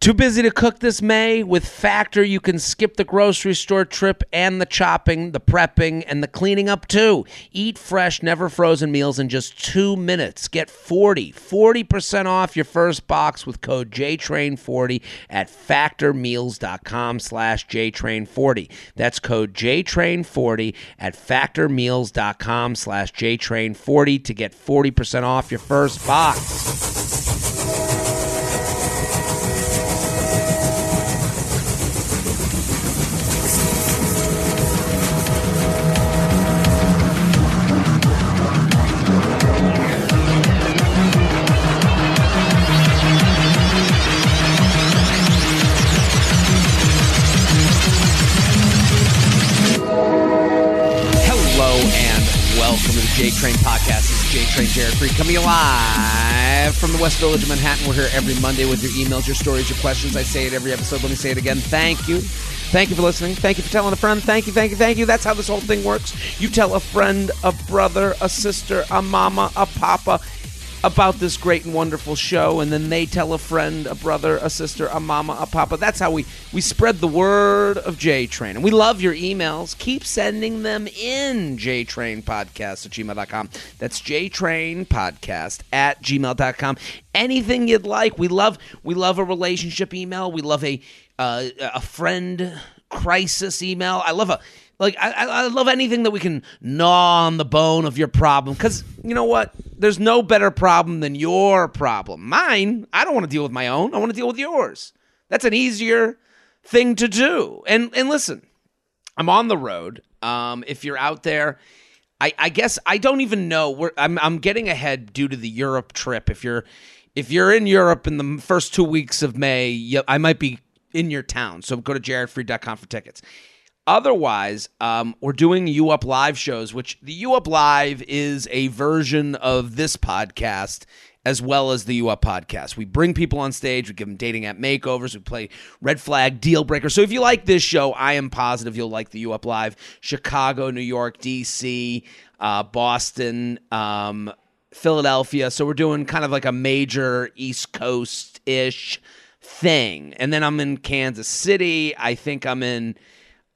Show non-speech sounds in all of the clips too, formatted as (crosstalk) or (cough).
Too busy to cook this May? With Factor, you can skip the grocery store trip and the chopping, the prepping, and the cleaning up too. Eat fresh, never frozen meals in just two minutes. Get 40, 40% off your first box with code JTRAIN40 at factormeals.com slash JTRAIN40. That's code JTRAIN40 at factormeals.com slash JTRAIN40 to get 40% off your first box. J Train Podcast. This is J Train Jared Freid coming live from the West Village of Manhattan. We're here every Monday with your emails, your stories, your questions. I say it every episode. Let me say it again. Thank you. Thank you for listening. Thank you for telling a friend. Thank you, thank you, thank you. That's how this whole thing works. You tell a friend, a brother, a sister, a mama, a papa about this great and wonderful show, and then they tell a friend, a brother, a sister, a mama, a papa. That's how we, we spread the word of J Train. And we love your emails. Keep sending them in, jtrainpodcast at gmail.com. That's jtrainpodcast at gmail.com. Anything you'd like. We love we love a relationship email. We love a uh, a friend crisis email. I love a like I, I love anything that we can gnaw on the bone of your problem because you know what? There's no better problem than your problem. Mine i don't want to deal with my own i want to deal with yours. That's an easier thing to do. And and listen i'm on the road. Um if you're out there i i guess i don't even know where i'm i'm getting ahead due to the europe trip. If you're if you're in europe in the first two weeks of may i might be in your town. So go to jaredfreid.com for tickets Otherwise, um, we're doing U Up Live shows, which the U Up Live is a version of this podcast as well as the U Up podcast. We bring people on stage, we give them dating app makeovers, we play red flag deal breaker. So if you like this show, I am positive you'll like the U Up Live. Chicago, New York, DC, uh, Boston, um, Philadelphia. So we're doing kind of like a major East Coast ish thing. And then I'm in Kansas City. I think I'm in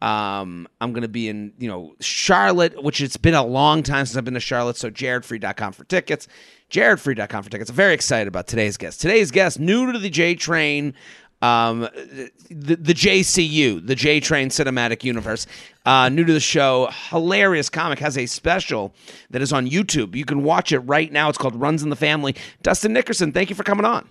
um, I'm going to be in, you know, Charlotte, which it's been a long time since I've been to Charlotte. So jaredfreid.com for tickets. Jaredfreid.com for tickets. I'm very excited about today's guest. Today's guest, new to the J Train, um, the, the JCU, the J Train Cinematic Universe, uh, new to the show, hilarious comic, has a special that is on YouTube. You can watch it right now. It's called Runs in the Family. Dustin Nickerson, thank you for coming on.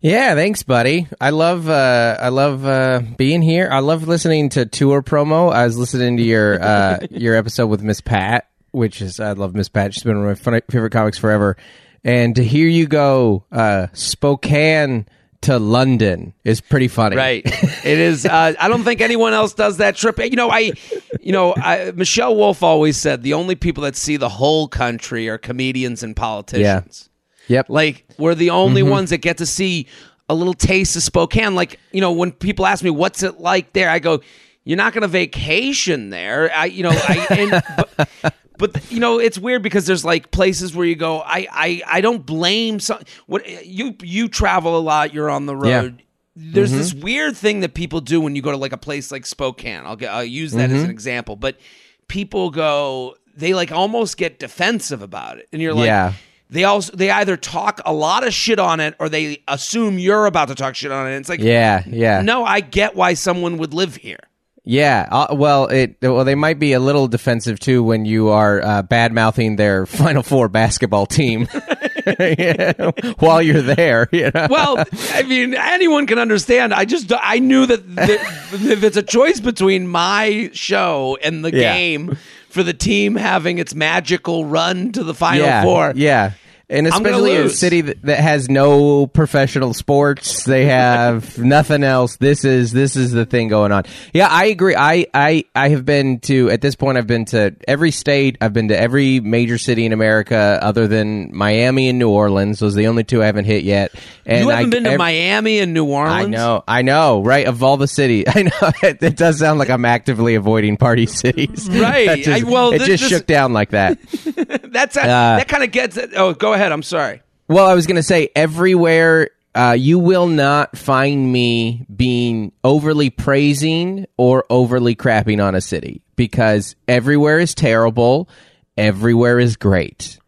Yeah, thanks, buddy. I love uh, I love uh, being here. I love listening to tour promo. I was listening to your uh, (laughs) your episode with Miss Pat, which is I love Miss Pat. She's been one of my favorite comics forever. And to hear you go uh, Spokane to London is pretty funny. Right. (laughs) It is. Uh, I don't think anyone else does that trip. You know, I, you know, I, Michelle Wolf always said the only people that see the whole country are comedians and politicians. Yep. Like we're the only mm-hmm. ones that get to see a little taste of Spokane. Like you know, when people ask me what's it like there, I go, "You're not going to vacation there." I, you know, I. And, (laughs) but, but you know, it's weird because there's like places where you go. I, I, I don't blame some. What you you travel a lot. You're on the road. There's this mm-hmm. weird thing that people do when you go to like a place like Spokane. I'll get, I'll use that as an mm-hmm. example. But people go, they like almost get defensive about it, and you're like, Yeah. They also they either talk a lot of shit on it or they assume you're about to talk shit on it. It's like, Yeah, yeah. no, I get why someone would live here. Yeah, uh, well, it well they might be a little defensive too when you are uh, bad mouthing their (laughs) Final Four basketball team (laughs) Yeah, while you're there. You know? Well, I mean, anyone can understand. I just I knew that, that if it's a choice between my show and the Yeah. game for the team having its magical run to the final yeah, four, Yeah. And especially a city that, that has no professional sports, they have (laughs) nothing else. This is this is the thing going on. Yeah, I agree. I I I have been to at this point. I've been to every state. I've been to every major city in America, other than Miami and New Orleans. Those are the only two I haven't hit yet. And you haven't I, been to Miami and New Orleans. I know, I know, right? Of all the cities, (laughs) I know it, it does sound like I'm actively avoiding party (laughs) cities, Right. Just- I- well, it thi- just this- shook down like that. That's a, Uh, that kind of gets it. Oh, go ahead. I'm sorry. Well, I was going to say everywhere uh, you will not find me being overly praising or overly crapping on a city because everywhere is terrible, everywhere is great.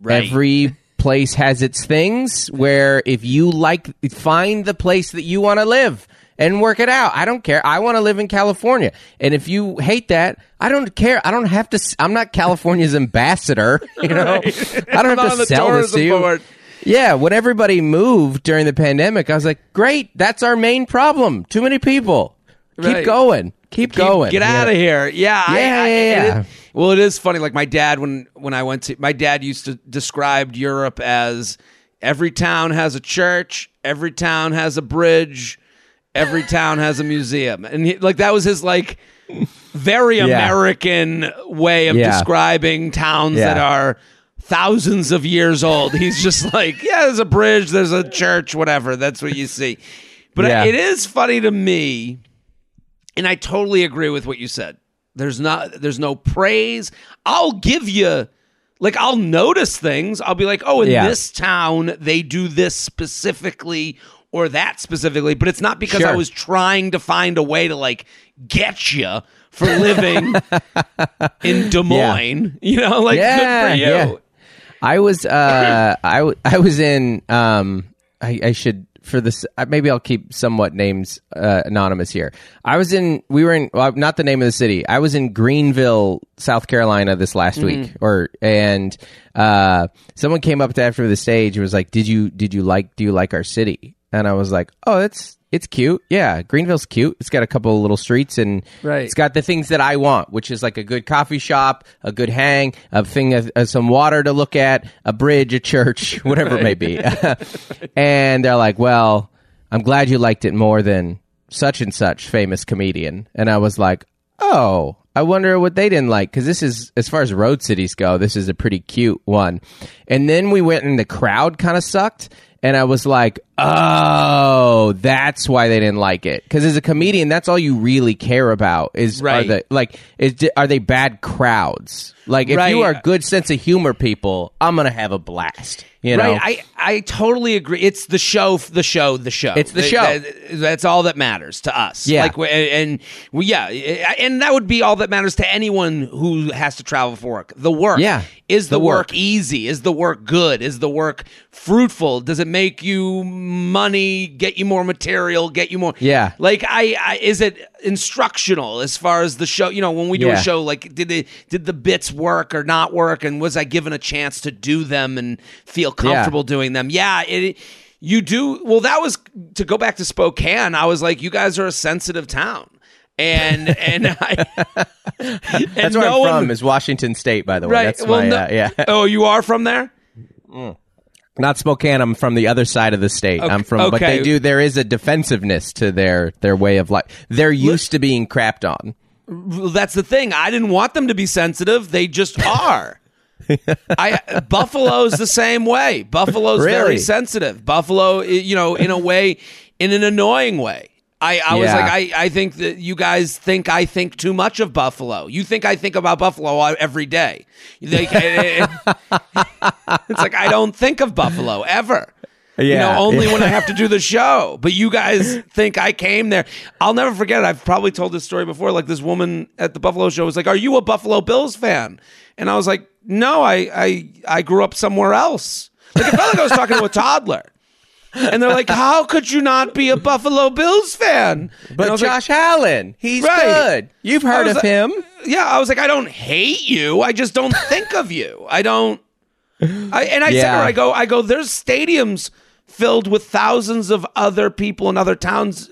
Right. Every place has its things where if you like find the place that you want to live and work it out. I don't care. I want to live in California. And if you hate that, I don't care. I don't have to I'm not California's ambassador, (laughs) you know. I don't have to sell this to you. board. Yeah, when everybody moved during the pandemic, I was like, "Great, that's our main problem. Too many people. Right. Keep going. Keep, Keep- going. Get out of here. Yeah. Yeah, I- yeah, yeah. it- well, it is funny. Like my dad, when when I went to my dad used to describe Europe as every town has a church, every town has a bridge, every town has a museum, and he, like that was his like very Yeah. American way of Yeah. describing towns Yeah. that are thousands of years old. He's just (laughs) like, yeah, there's a bridge, there's a church, whatever. That's what you see. But it is funny to me and I totally agree with what you said. There's not there's no praise. I'll give you like I'll notice things. I'll be like, "Oh, in Yeah. this town they do this specifically or that specifically," but it's not because I was trying to find a way to like get you for living (laughs) in Des Moines. You know, like Yeah, good for you. yeah. I was uh (laughs) I, w- I was in um I, I should for this uh, maybe I'll keep somewhat names uh, anonymous here. I was in we were in well, not the name of the city. I was in Greenville, South Carolina this last week or and uh someone came up to after the stage and was like, "Did you did you like do you like our city?" And I was like, "Oh, it's it's cute. Yeah, Greenville's cute. It's got a couple of little streets and Right. it's got the things that I want, which is like a good coffee shop, a good hang, a thing, of, uh, some water to look at, a bridge, a church, (laughs) whatever it may be. (laughs) (laughs) and they're like, "Well, I'm glad you liked it more than such and such famous comedian." And I was like, "Oh." I wonder what they didn't like because this is, as far as road cities go, this is a pretty cute one. And then we went and the crowd kind of sucked, and I was like, "Oh, that's why they didn't like it." Because as a comedian, that's all you really care about is are Right. the like is are they bad crowds? Like if you are good sense of humor people, I'm gonna have a blast. You know, Right, I, I totally agree. It's the show, the show, the show. It's the Th- show. that- that's all that matters to us. Yeah. like and well, yeah, and that would be all that matters to anyone who has to travel for work. The work, Yeah, is the, the work. work. easy? Is the work good? Is the work fruitful? Does it make you money? Get you more material? Get you more? Yeah. like I, I is it instructional as far as the show? You know, when we do a show, like did the did the bits work or not work, and was I given a chance to do them and feel comfortable doing them? Yeah, it. You do well. That was to go back to Spokane. I was like, you guys are a sensitive town, and (laughs) and I. and that's where no I'm one- from. Is Washington State, by the way. Right. That's well, my no- uh, yeah. (laughs) Oh, you are from there. Not Spokane. I'm from the other side of the state. I'm from, but they do. There is a defensive-ness to their their way of life. They're used to being crapped on. That's the thing. I didn't want them to be sensitive. They just are. (laughs) I Buffalo's the same way. Buffalo's very sensitive. Buffalo, you know, in a way, in an annoying way. I, I was like, I, I think that you guys think I think too much of Buffalo. You think I think about Buffalo every day. You (laughs) think- it's like I don't think of Buffalo ever. You Yeah. know, only when I have to (laughs) do the show. But you guys think I came there. I'll never forget it. I've probably told this story before. Like this woman at the Buffalo show was like, Are you a Buffalo Bills fan? And I was like, No, I I, I grew up somewhere else. Like it felt like I was talking to a toddler. And they're like, How could you not be a Buffalo Bills fan? But was like, Josh Allen, he's Right. good. You've heard of like- him. Yeah, I was like, I don't hate you. I just don't (laughs) think of you. I don't. I, and I said to Yeah. her, I go, I go. There's stadiums filled with thousands of other people in other towns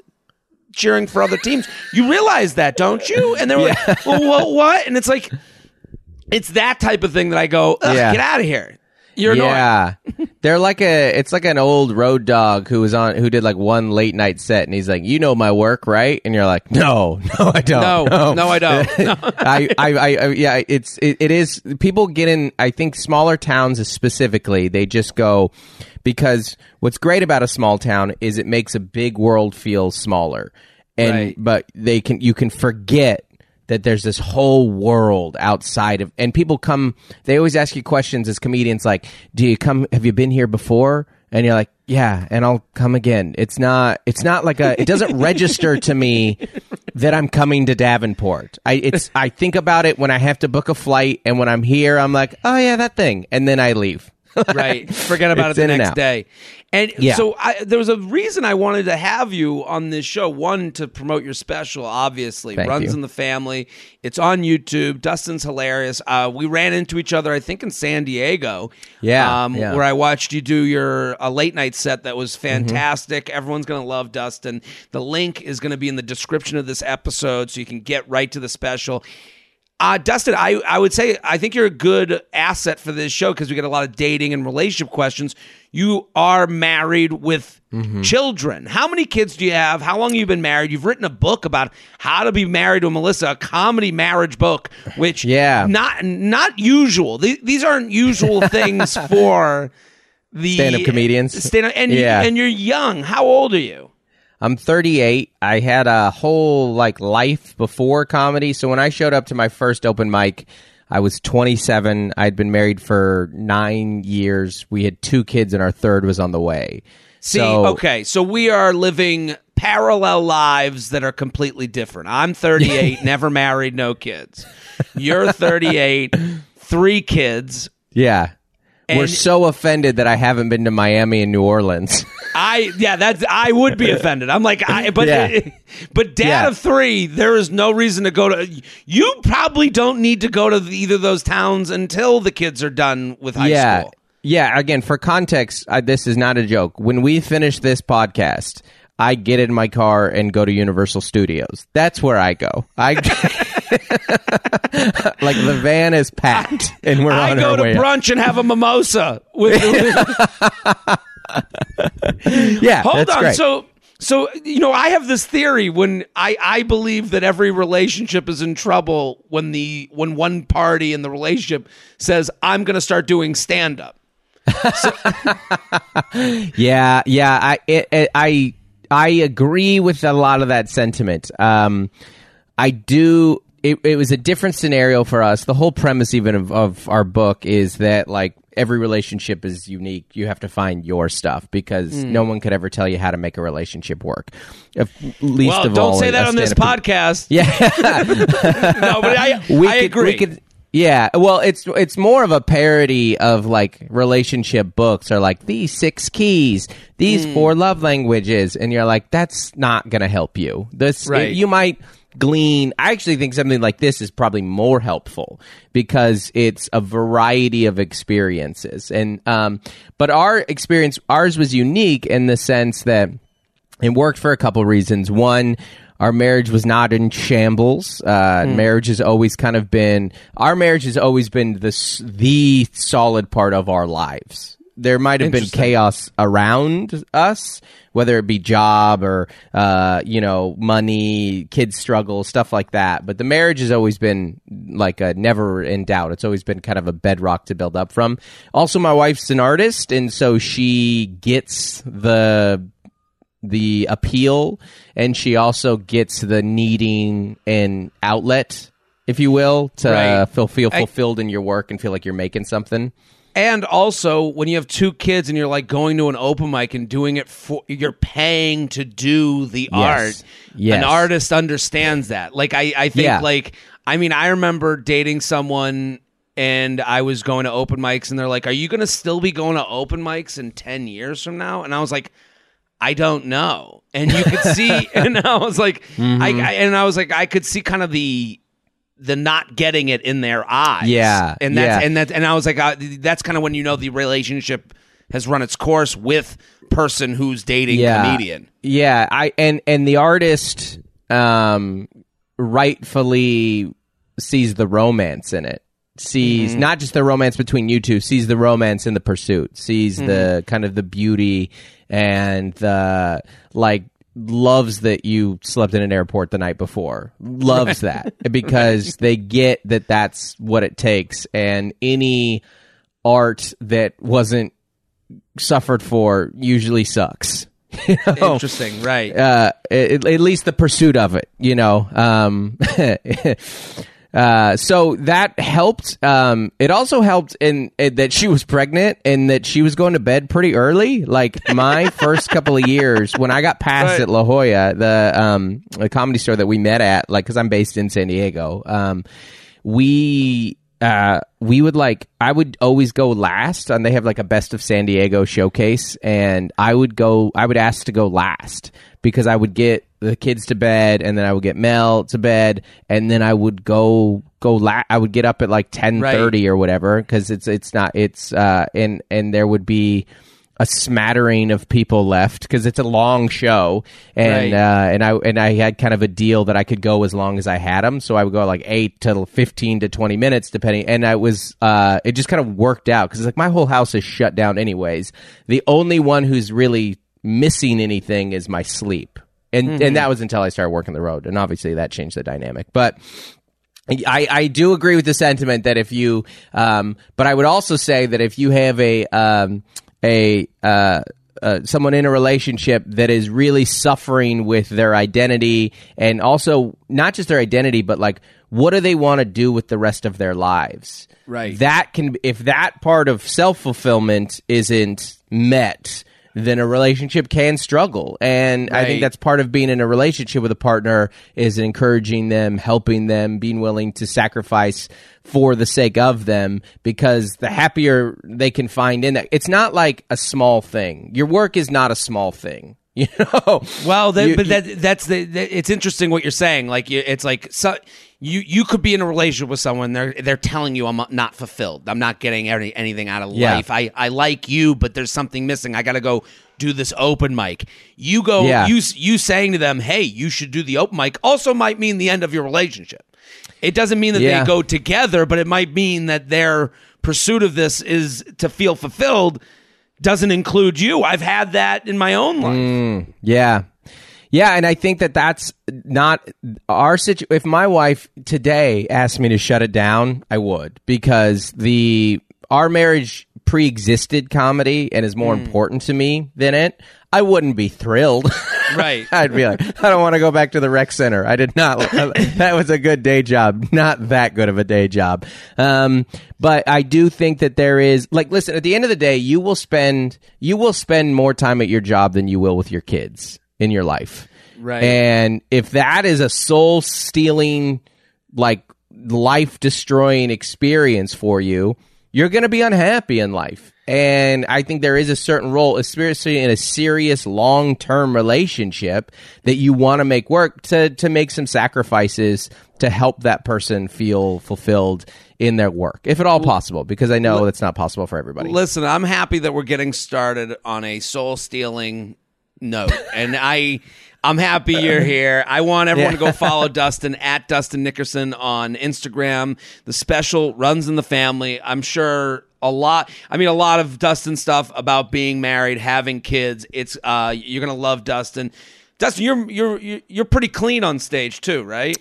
cheering for other teams. You realize that, don't you? And they were like, well, what, what? And it's like, it's that type of thing that I go, Ugh, Yeah. get out of here. You're yeah, they're like a. It's like an old road dog who was on who did like one late night set, and he's like, "You know my work, right?" And you're like, "No, no, I don't. No, (laughs) no, I don't. No. (laughs) I, I, I, I, yeah, it's, it, it is. People get in. I think smaller towns specifically, they just go because what's great about a small town is it makes a big world feel smaller, and Right. but they can you can forget that there's this whole world outside of and people come they always ask you questions as comedians like do you come have you been here before And you're like, yeah, and I'll come again. It's not. It's not like a. It doesn't register to me that I'm coming to Davenport. I it's. I think about it when I have to book a flight, and when I'm here, I'm like, oh yeah, that thing, and then I leave. (laughs) right. Forget about It's it the in and next day. And Yeah. so I, there was a reason I wanted to have you on this show. One, to promote your special, obviously. Thank Runs you. in the Family. It's on YouTube. Dustin's hilarious. Uh, we ran into each other, I think, in San Diego. Yeah, Um, yeah. Where I watched you do your a late night set that was Mm-hmm. fantastic. Everyone's going to love Dustin. The link is going to be in the description of this episode so you can get right to the special. Uh, Dustin, I, I would say I think you're a good asset for this show because we get a lot of dating and relationship questions. You are married with Mm-hmm. children. How many kids do you have? How long have you been married? You've written a book about how to be married to Melissa, a comedy marriage book, which (laughs) Yeah. not not usual. Th- These aren't usual (laughs) things for the Stand-up comedians. Stand-up, and Yeah. you, and you're young. How old are you? I'm 38. I had a whole like life before comedy. So when I showed up to my first open mic, I was 27. I'd been married for nine years. We had two kids, and our third was on the way. See, so, okay, so we are living parallel lives that are completely different. I'm 38, (laughs) never married, no kids. You're 38, three kids. Yeah. We're so offended that I haven't been to Miami and New Orleans. (laughs) I yeah, that's I would be offended. I'm like, I, but Yeah. (laughs) but dad Yeah. of three, there is no reason to go to. You probably don't need to go to either of those towns until the kids are done with high yeah. school. Yeah. Again, for context, I, this is not a joke. When we finish this podcast, I get in my car and go to Universal Studios. That's where I go. I (laughs) (laughs) like the van is packed, and we're I on go to brunch and have a mimosa. With, (laughs) (laughs) yeah, Hold on. great. So so you know, I have this theory when I I believe that every relationship is in trouble when the when one party in the relationship says I'm going to start doing stand up. Yeah, yeah. I it, it, I I agree with a lot of that sentiment. Um, I do. It, it was a different scenario for us. The whole premise, even of, of our book, is that like every relationship is unique. You have to find your stuff because Hmm. no one could ever tell you how to make a relationship work. If, least Well, of don't all, say that on this podcast. (laughs) Yeah. (laughs) no, but I (laughs) we I could, agree. We could, yeah. Well, it's it's more of a parody of like relationship books are like these six keys, these Hmm. four love languages, and you're like, that's not gonna help you. This Right. you might glean. I actually think something like this is probably more helpful because it's a variety of experiences, and um, but our experience, ours was unique in the sense that it worked for a couple reasons. One, our marriage was not in shambles. Uh, Marriage has always kind of been our marriage has always been the the solid part of our lives. There might have been chaos around us, whether it be job or uh, you know money, kids struggle, stuff like that. But the marriage has always been like a never in doubt. It's always been kind of a bedrock to build up from. Also, my wife's an artist, and so she gets the the appeal and she also gets the needing and outlet if you will to Right. feel feel I- fulfilled in your work and feel like you're making something And also, when you have two kids and you're like going to an open mic and doing it for, you're paying to do the art. Yes. An artist understands that. Like, I, I think, Yeah. like, I mean, I remember dating someone and I was going to open mics and they're like, Are you going to still be going to open mics in 10 years from now? And I was like, I don't know. And you could see, (laughs) and I was like, Mm-hmm. I, I, and I was like, I could see kind of the, the not getting it in their eyes. Yeah, And that's, yeah. and that, and I was like, uh, that's kind of when you know the relationship has run its course with person who's dating comedian. yeah i and and the artist um rightfully sees the romance in it sees Mm-hmm. not just the romance between you two sees the romance in the pursuit sees Mm-hmm. the kind of the beauty and the like loves that you slept in an airport the night before loves (laughs) that because they get that that's what it takes and any art that wasn't suffered for usually sucks (laughs) You know? Interesting, right? uh, at, at least the pursuit of it, you know. Um, (laughs) Uh, so that helped. Um, it also helped in, in that she was pregnant and that she was going to bed pretty early. Like my (laughs) first couple of years when I got past Right. at La Jolla, the um, the comedy store that we met at, like because I'm based in San Diego. Um, we uh we would like I would always go last and they have like a best of San Diego showcase and I would go I would ask to go last because I would get the kids to bed and then I would get Mel to bed and then I would go go la- I would get up at like 10:30 or whatever cuz it's it's not it's uh and and there would be a smattering of people left because it's a long show, and Right. uh, and I and I had kind of a deal that I could go as long as I had them, so I would go like eight to fifteen to twenty minutes, depending. And I was uh, it just kind of worked out because like my whole house is shut down anyways. The only one who's really missing anything is my sleep, and and that was until I started working the road, and obviously that changed the dynamic, but. I, I do agree with the sentiment that if you, um, but I would also say that if you have a, um, a, uh, uh, someone in a relationship that is really suffering with their identity and also not just their identity, but like, what do they want to do with the rest of their lives? Right. That can, if that part of self fulfillment isn't met, then a relationship can struggle. And I think that's part of being in a relationship with a partner is encouraging them, helping them, being willing to sacrifice for the sake of them because the happier they can find in that. It's not like a small thing. Your work is not a small thing. (laughs) You know? Well, that, You- but that that's the, that- it's interesting what you're saying. Like it's like so, you you could be in a relationship with someone they're they're telling you I'm not fulfilled. I'm not getting any, anything out of Yeah. life. I I like you, but there's something missing. I got to go do this open mic. You go Yeah. you you saying to them, "Hey, you should do the open mic." Also might mean the end of your relationship. It doesn't mean that Yeah. they go together, but it might mean that their pursuit of this is to feel fulfilled doesn't include you. I've had that in my own life. Mm, yeah. Yeah, and I think that that's not our situation. If my wife today asked me to shut it down, I would because the our marriage pre-existed comedy and is more important to me than it. I wouldn't be thrilled. (laughs) Right. I'd be like, I don't want to go back to the rec center. I did not. (laughs) that was a good day job, not that good of a day job. Um, but I do think that there is like, listen. At the end of the day, you will spend you will spend more time at your job than you will with your kids in your life. Right. And if that is a soul stealing, like life destroying experience for you, you're going to be unhappy in life. And I think there is a certain role, especially in a serious long term relationship, that you want to make work to, to make some sacrifices to help that person feel fulfilled in their work, if at all possible, because I know that's not possible for everybody. Listen, I'm happy that we're getting started on a soul stealing note, and I. I'm happy you're here. I want everyone to go follow Dustin at Dustin Nickerson on Instagram. The special runs in the family. I'm sure a lot. I mean, a lot of Dustin stuff about being married, having kids. It's uh, you're gonna love Dustin. Dustin, you're you're you're- you're pretty clean on stage too, right?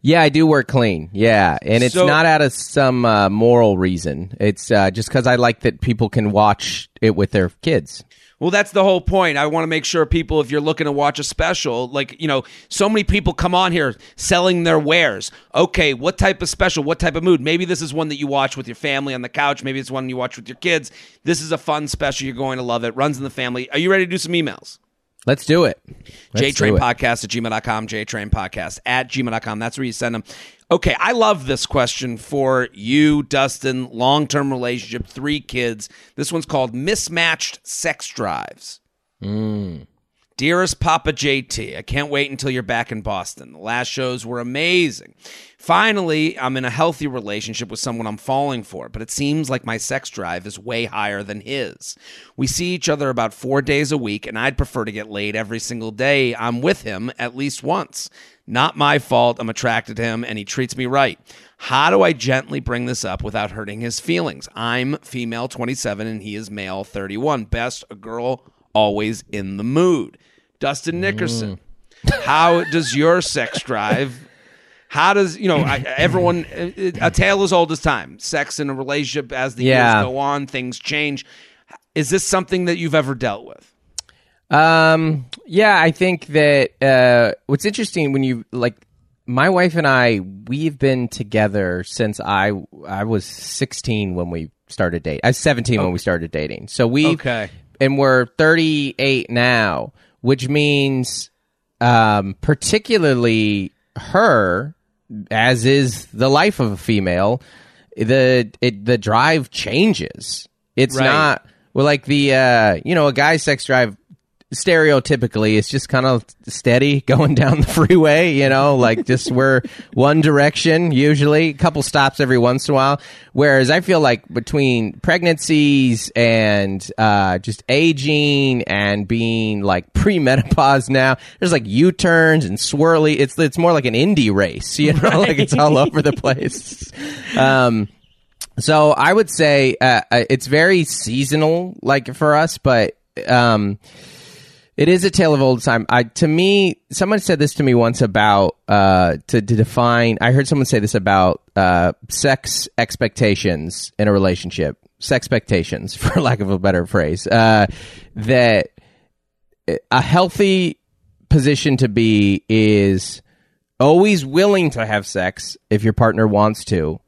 Yeah, I do work clean. Yeah, and it's So- not out of some uh, moral reason. It's uh, just because I like that people can watch it with their kids. Well, that's the whole point. I want to make sure people, if you're looking to watch a special, like, you know, so many people come on here selling their wares. Okay, what type of special? What type of mood? Maybe this is one that you watch with your family on the couch. Maybe it's one you watch with your kids. This is a fun special. You're going to love it. Runs in the family. Are you ready to do some emails? Let's do it. Let's JTrain do it. Podcast at gmail.com, JTrain Podcast at gmail.com. That's where you send them. Okay, I love this question for you, Dustin. Long term relationship, three kids. This one's called Mismatched Sex Drives. Hmm. Dearest Papa JT, I can't wait until you're back in Boston. The last shows were amazing. Finally, I'm in a healthy relationship with someone I'm falling for, but it seems like my sex drive is way higher than his. We see each other about four days a week, and I'd prefer to get laid every single day I'm with him at least once. Not my fault. I'm attracted to him, and he treats me right. How do I gently bring this up without hurting his feelings? I'm female 27, and he is male 31. Best a girl always in the mood. Dustin Nickerson, mm. how does your sex drive? How does you know I, everyone? A tale as old as time. Sex in a relationship as the Yeah. years go on, things change. Is this something that you've ever dealt with? Um, yeah, I think that uh, what's interesting when you like, my wife and I, we've been together since I I was 16 when we started dating. I was 17 when we started dating. So we Okay. and we're 38 now, which means um, particularly her, as is the life of a female, the it, the drive changes. It's Right. not well like the uh, you know a guy's sex drive stereotypically it's just kind of steady (laughs) going down the freeway you know like just we're one direction usually. A couple stops every once in a while. Whereas i feel like between pregnancies and uh, just aging and being like pre-menopause now there's like u-turns and swirly. It's it's more like an Indy race you know (laughs) like it's all over the place. Um so I would say uh, uh, it's very seasonal, like for us, but um, it is a tale of old time. I, to me, someone said this to me once about uh, to, to define. I heard someone say this about uh, sex expectations in a relationship. Sex expectations, (laughs) for lack of a better phrase, uh, that a healthy position to be is always willing to have sex if your partner wants to,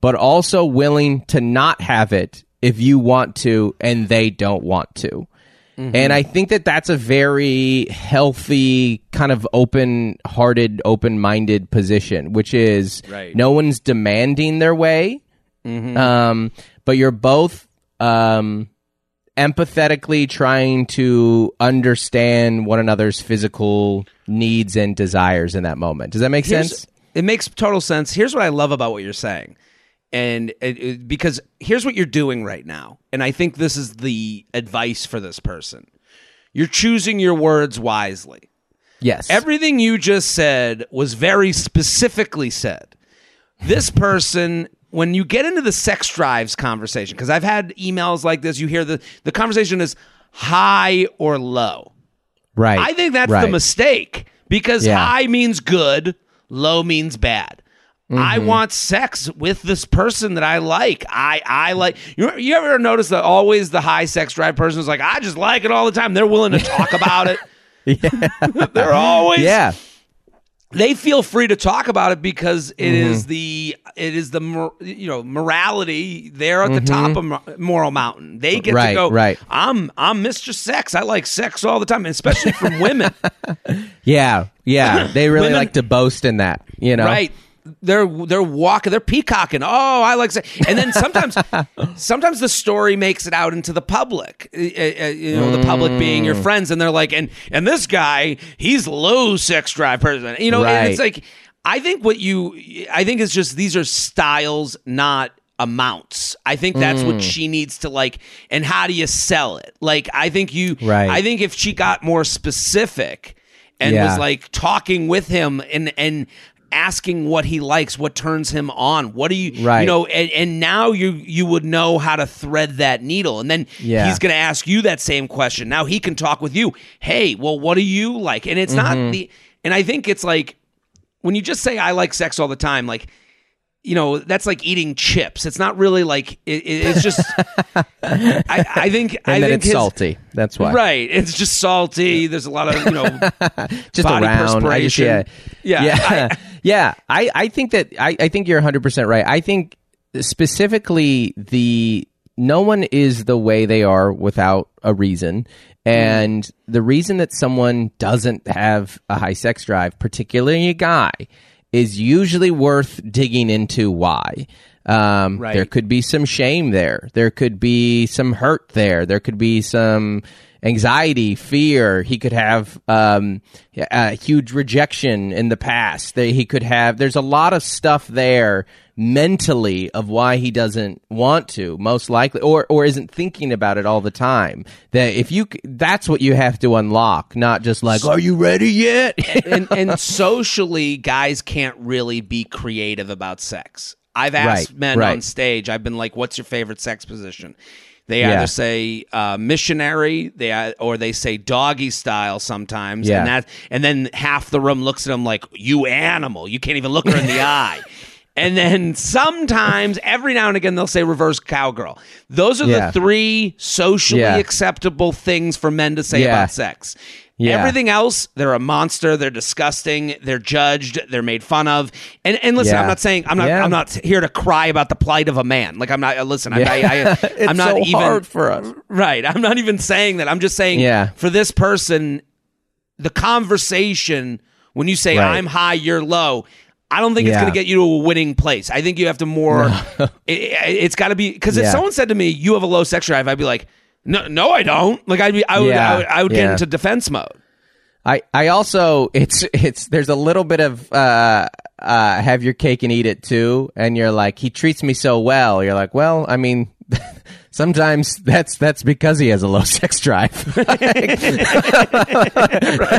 but also willing to not have it if you want to and they don't want to. And I think that that's a very healthy, kind of open hearted, open minded position, which is Right. no one's demanding their way, um, but you're both um, empathetically trying to understand one another's physical needs and desires in that moment. Does that make Here's- sense? It makes total sense. Here's what I love about what you're saying. And it, it- because here's what you're doing right now. And I think this is the advice for this person. You're choosing your words wisely. Yes. Everything you just said was very specifically said. This (laughs) person, when you get into the sex drives conversation, because I've had emails like this, you hear the the conversation is high or low. right. I think that's right. the mistake because Yeah. high means good, low means bad. I Mm-hmm. want sex with this person that I like. I I like. You, you ever notice that always the high sex drive person is like, I just like it all the time. They're willing to (laughs) talk about it. (laughs) (laughs) They're always Yeah. they feel free to talk about it because it Mm-hmm. is the it is the you know morality they're at the top of moral mountain they get to Mm-hmm. Go right. i'm i'm mr sex i like sex all the time especially from women Yeah. Yeah. They really Women- like to boast in that, you know? right they're they're walking they're peacocking oh i like and then sometimes (laughs) sometimes the story makes it out into the public Uh, uh, you know the public being Mm. your friends and they're like and and this guy he's low sex drive person you know and it's like i think what you i think it's just these are styles not amounts i think that's Mm. what she needs to like and how do you sell it like i think you Right. i think if she got more specific and Yeah. was like talking with him and and asking what he likes what turns him on what do you Right. you know and, and now you you would know how to thread that needle and then Yeah. he's going to ask you that same question now he can talk with you hey well what do you like and it's not Mm-hmm. the and i think it's like when you just say i like sex all the time like you know that's like eating chips it's not really like it, it- it's just (laughs) I, I think And i think it's his- salty. That's why. right it's just salty there's a lot of you know (laughs) Just body around. I just, yeah. perspiration. Yeah, Yeah. I- yeah. I, I think that I, I think you're 100% right. I think specifically the no one is the way they are without a reason. And the reason that someone doesn't have a high sex drive, particularly a guy, is usually worth digging into why. Um, Right. There could be some shame there. There could be some hurt there. There could be some anxiety, fear. He could have um, a huge rejection in the past. That he could have. There's a lot of stuff there mentally of why he doesn't want to, most likely, or or isn't thinking about it all the time. That if you, that's what you have to unlock, not just like, are you ready yet? (laughs) and, and (laughs) socially, guys can't really be creative about sex. I've asked Right, men right. on stage. I've been like, "What's your favorite sex position?" They Yeah. either say uh, missionary, they or they say doggy style sometimes, Yeah. and that and then half the room looks at them like, "You animal! You can't even look her in the (laughs) eye." and then sometimes, every now and again, they'll say reverse cowgirl. Those are Yeah. the three socially Yeah. acceptable things for men to say Yeah. about sex. Yeah. Everything else, they're a monster. They're disgusting. They're judged. They're made fun of. And and listen, Yeah. I'm not saying I'm not Yeah. I'm not here to cry about the plight of a man. Like I'm not. Listen, I'm, Yeah. (laughs) I, I'm not so even hard for us. right. I'm not even saying that. I'm just saying Yeah. for this person, the conversation when you say Right. I'm high, you're low. I don't think it's going to get you to a winning place. I think you have to more. (laughs) it, has got to be because if someone said to me, "You have a low sex drive," I'd be like, "No, no, I don't." Like I'd be, I would, Yeah. I would, I would get into defense mode. I, I also it's it's there's a little bit of uh uh have your cake and eat it too and you're like he treats me so well you're like well I mean (laughs) sometimes that's that's because he has a low (laughs) sex drive (laughs)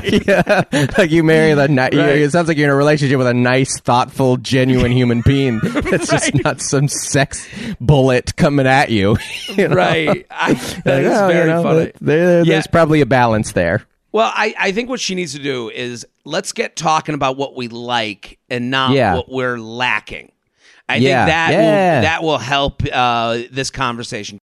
yeah. like you marry the ni- you- it sounds like you're in a relationship with a nice thoughtful genuine human being that's just not some sex bullet coming at you, you know? Right. I, that Like, is oh, you very know, funny. there- Yeah. there's probably a balance there Well, I, I think what she needs to do is let's get talking about what we like and not Yeah. what we're lacking. I Yeah. think that Yeah. will that will help uh, this conversation.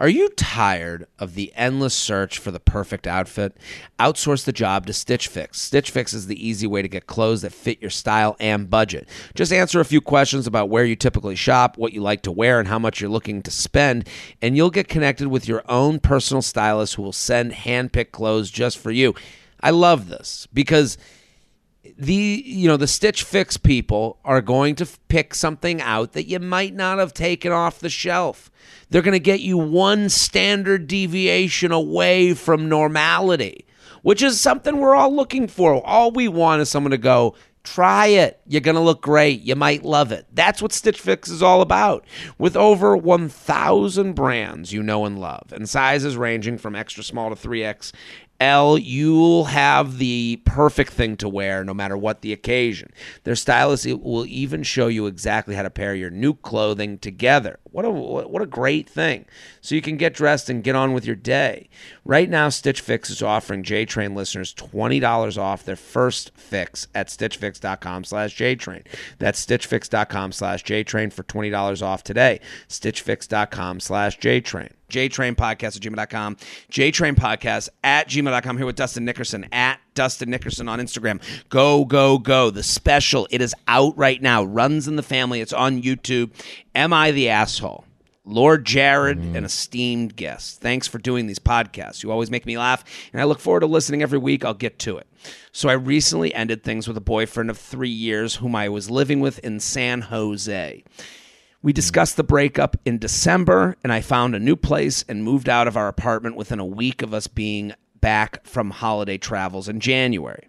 Are you tired of the endless search for the perfect outfit? Outsource the job to Stitch Fix. Stitch Fix is the easy way to get clothes that fit your style and budget. Just answer a few questions about where you typically shop, what you like to wear, and how much you're looking to spend, and you'll get connected with your own personal stylist who will send hand-picked clothes just for you. I love this because the you know the stitch fix people are going to f- pick something out that you might not have taken off the shelf. They're going to get you one standard deviation away from normality which is something we're all looking for. All we want is someone to go try it. You're going to look great. You might love it. That's what stitch fix is all about. With over 1000 brands you know and love and sizes ranging from extra small to 3x L, you'll have the perfect thing to wear no matter what the occasion. Their stylist will even show you exactly how to pair your new clothing together. What a what a great thing! So you can get dressed and get on with your day. Right now, Stitch Fix is offering JTrain listeners twenty dollars off their first fix at StitchFix.com/JTrain. That's StitchFix.com/JTrain for twenty dollars off today. StitchFix.com/JTrain. JTrain Podcast at gmail.com. JTrain Podcast at gmail.com. Here with Dustin Nickerson at Dustin Nickerson on Instagram. Go, go, go. The special, it is out right now. Runs in the family. It's on YouTube. Am I the asshole? Lord Jared, mm. an esteemed guest. Thanks for doing these podcasts. You always make me laugh, and I look forward to listening every week. I'll get to it. So, I recently ended things with a boyfriend of three years whom I was living with in San Jose. We discussed the breakup in December, and I found a new place and moved out of our apartment within a week of us being back from holiday travels in January.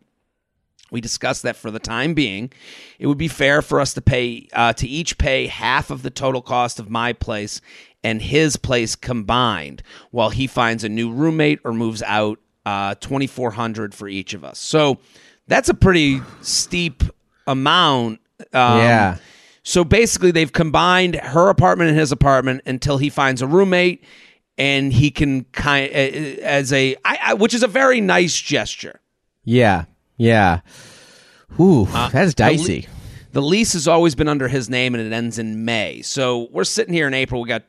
We discussed that for the time being, it would be fair for us to pay uh, to each pay half of the total cost of my place and his place combined, while he finds a new roommate or moves out. Uh, Twenty four hundred for each of us. So that's a pretty steep amount. Um, Yeah. So basically, they've combined her apartment and his apartment until he finds a roommate, and he can kind as a I, I, which is a very nice gesture. Yeah, yeah. Ooh, uh, that's dicey. le- The lease has always been under his name, and it ends in May. So we're sitting here in April. We got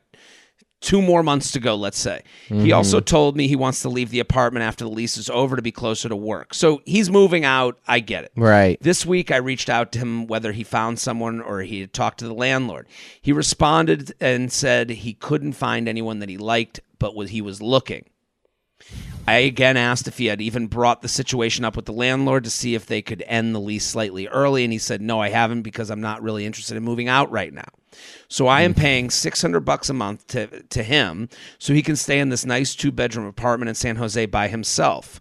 two more months to go. Let's say he mm-hmm. also told me he wants to leave the apartment after the lease is over to be closer to work. So he's moving out. I get it. Right. This week, I reached out to him whether he found someone or he had talked to the landlord. He responded and said he couldn't find anyone that he liked, but was he was looking. I again asked if he had even brought the situation up with the landlord to see if they could end the lease slightly early, and he said, "No, I haven't because I'm not really interested in moving out right now." So I am mm-hmm. paying 600 bucks a month to to him so he can stay in this nice two-bedroom apartment in San Jose by himself.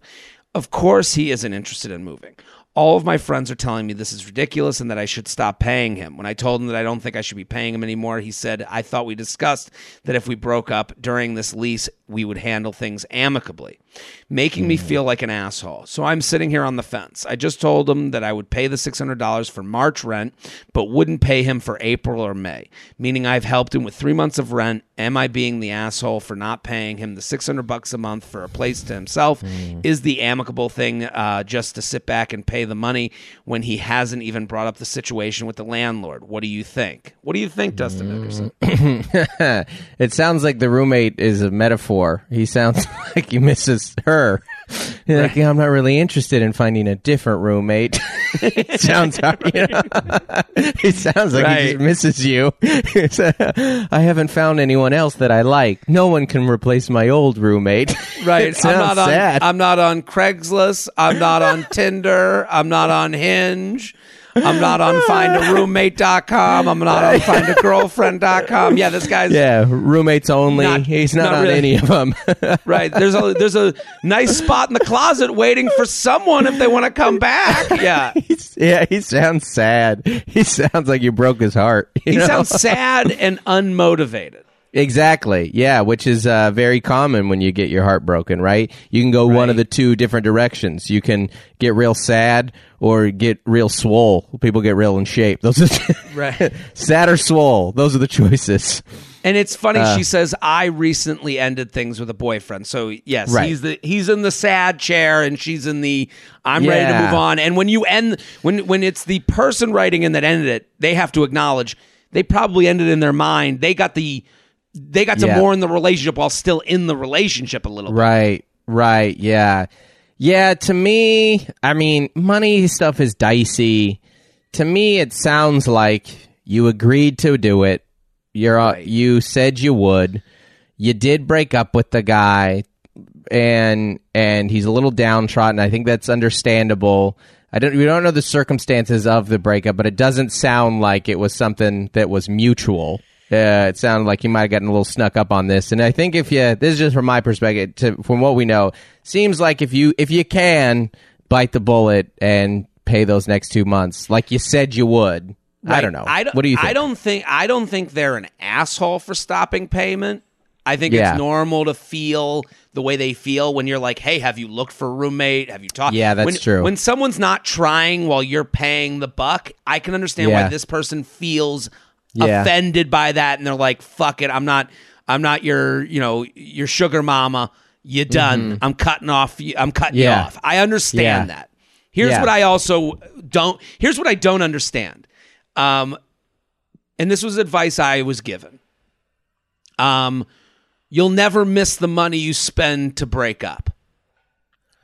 Of course he isn't interested in moving. All of my friends are telling me this is ridiculous and that I should stop paying him. When I told him that I don't think I should be paying him anymore, he said, I thought we discussed that if we broke up during this lease, we would handle things amicably. Making me mm-hmm. feel like an asshole. So I'm sitting here on the fence. I just told him that I would pay the $600 for March rent, but wouldn't pay him for April or May, meaning I've helped him with three months of rent. Am I being the asshole for not paying him the 600 bucks a month for a place to himself? Mm. Is the amicable thing uh, just to sit back and pay the money when he hasn't even brought up the situation with the landlord? What do you think? What do you think, Dustin Nickerson? Mm. (laughs) it sounds like the roommate is a metaphor. He sounds (laughs) like he misses her. You're Like, yeah, I'm not really interested in finding a different roommate. (laughs) it sounds (laughs) hard, you know? it sounds like he just misses you. I haven't found anyone else that I like. No one can replace my old roommate. (laughs) Right. it I'm sounds not on sad. I'm not on Craigslist. I'm not on Tinder. I'm not on Hinge. I'm not on findaroommate.com. I'm not on findagirlfriend.com. Yeah, this guy's yeah, roommates only. Not- He's not, not on really. any of them. (laughs) right. There's a there's a nice spot in the closet waiting for someone if they want to come back. Yeah. (laughs) He's- yeah, he sounds sad. He sounds like you broke his heart. He know? sounds (laughs) sad and unmotivated. Exactly. Yeah, which is uh, very common when you get your heart broken, right? You can go one of the two different directions. You can get real sad or get real swole. People get real in shape. Those are the (laughs) Right. sad or swole. Those are the choices. And it's funny. Uh. she says, "I recently ended things with a boyfriend." So yes, Right. he's the he's in the sad chair, and she's in the I'm ready to move on. And when you end when when it's the person writing in that ended it, they have to acknowledge they probably ended in their mind. They got the they got to Yeah. mourn the relationship while still in the relationship a little bit. Right. Right. Yeah. Yeah. To me, I mean, money stuff is dicey. To me, it sounds like you agreed to do it. You're uh, you said you would. You did break up with the guy, and and he's a little downtrodden. I think that's understandable. I don't. We don't know the circumstances of the breakup, but it doesn't sound like it was something that was mutual. Uh, it sounded like you might have gotten a little snuck up on this, and I think if you, this is just from my perspective, to, from what we know, seems like if you if you can bite the bullet and pay those next two months, like you said you would. I don't know. I don't, what do you think? I don't think I don't think they're an asshole for stopping payment. I think Yeah. it's normal to feel the way they feel when you're like, "Hey, have you looked for a roommate? Have you talked?" Yeah, that's when, true. When someone's not trying while you're paying the buck, I can understand why this person feels Yeah. offended by that, and they're like, "Fuck it, I'm not, I'm not your, you know, your sugar mama. You done? I'm cutting off. you- I'm cutting Mm-hmm. Yeah. you off. I understand that. Here's what I also don't. Here's what I don't understand. Um, and this was advice I was given. Um, you'll never miss the money you spend to break up.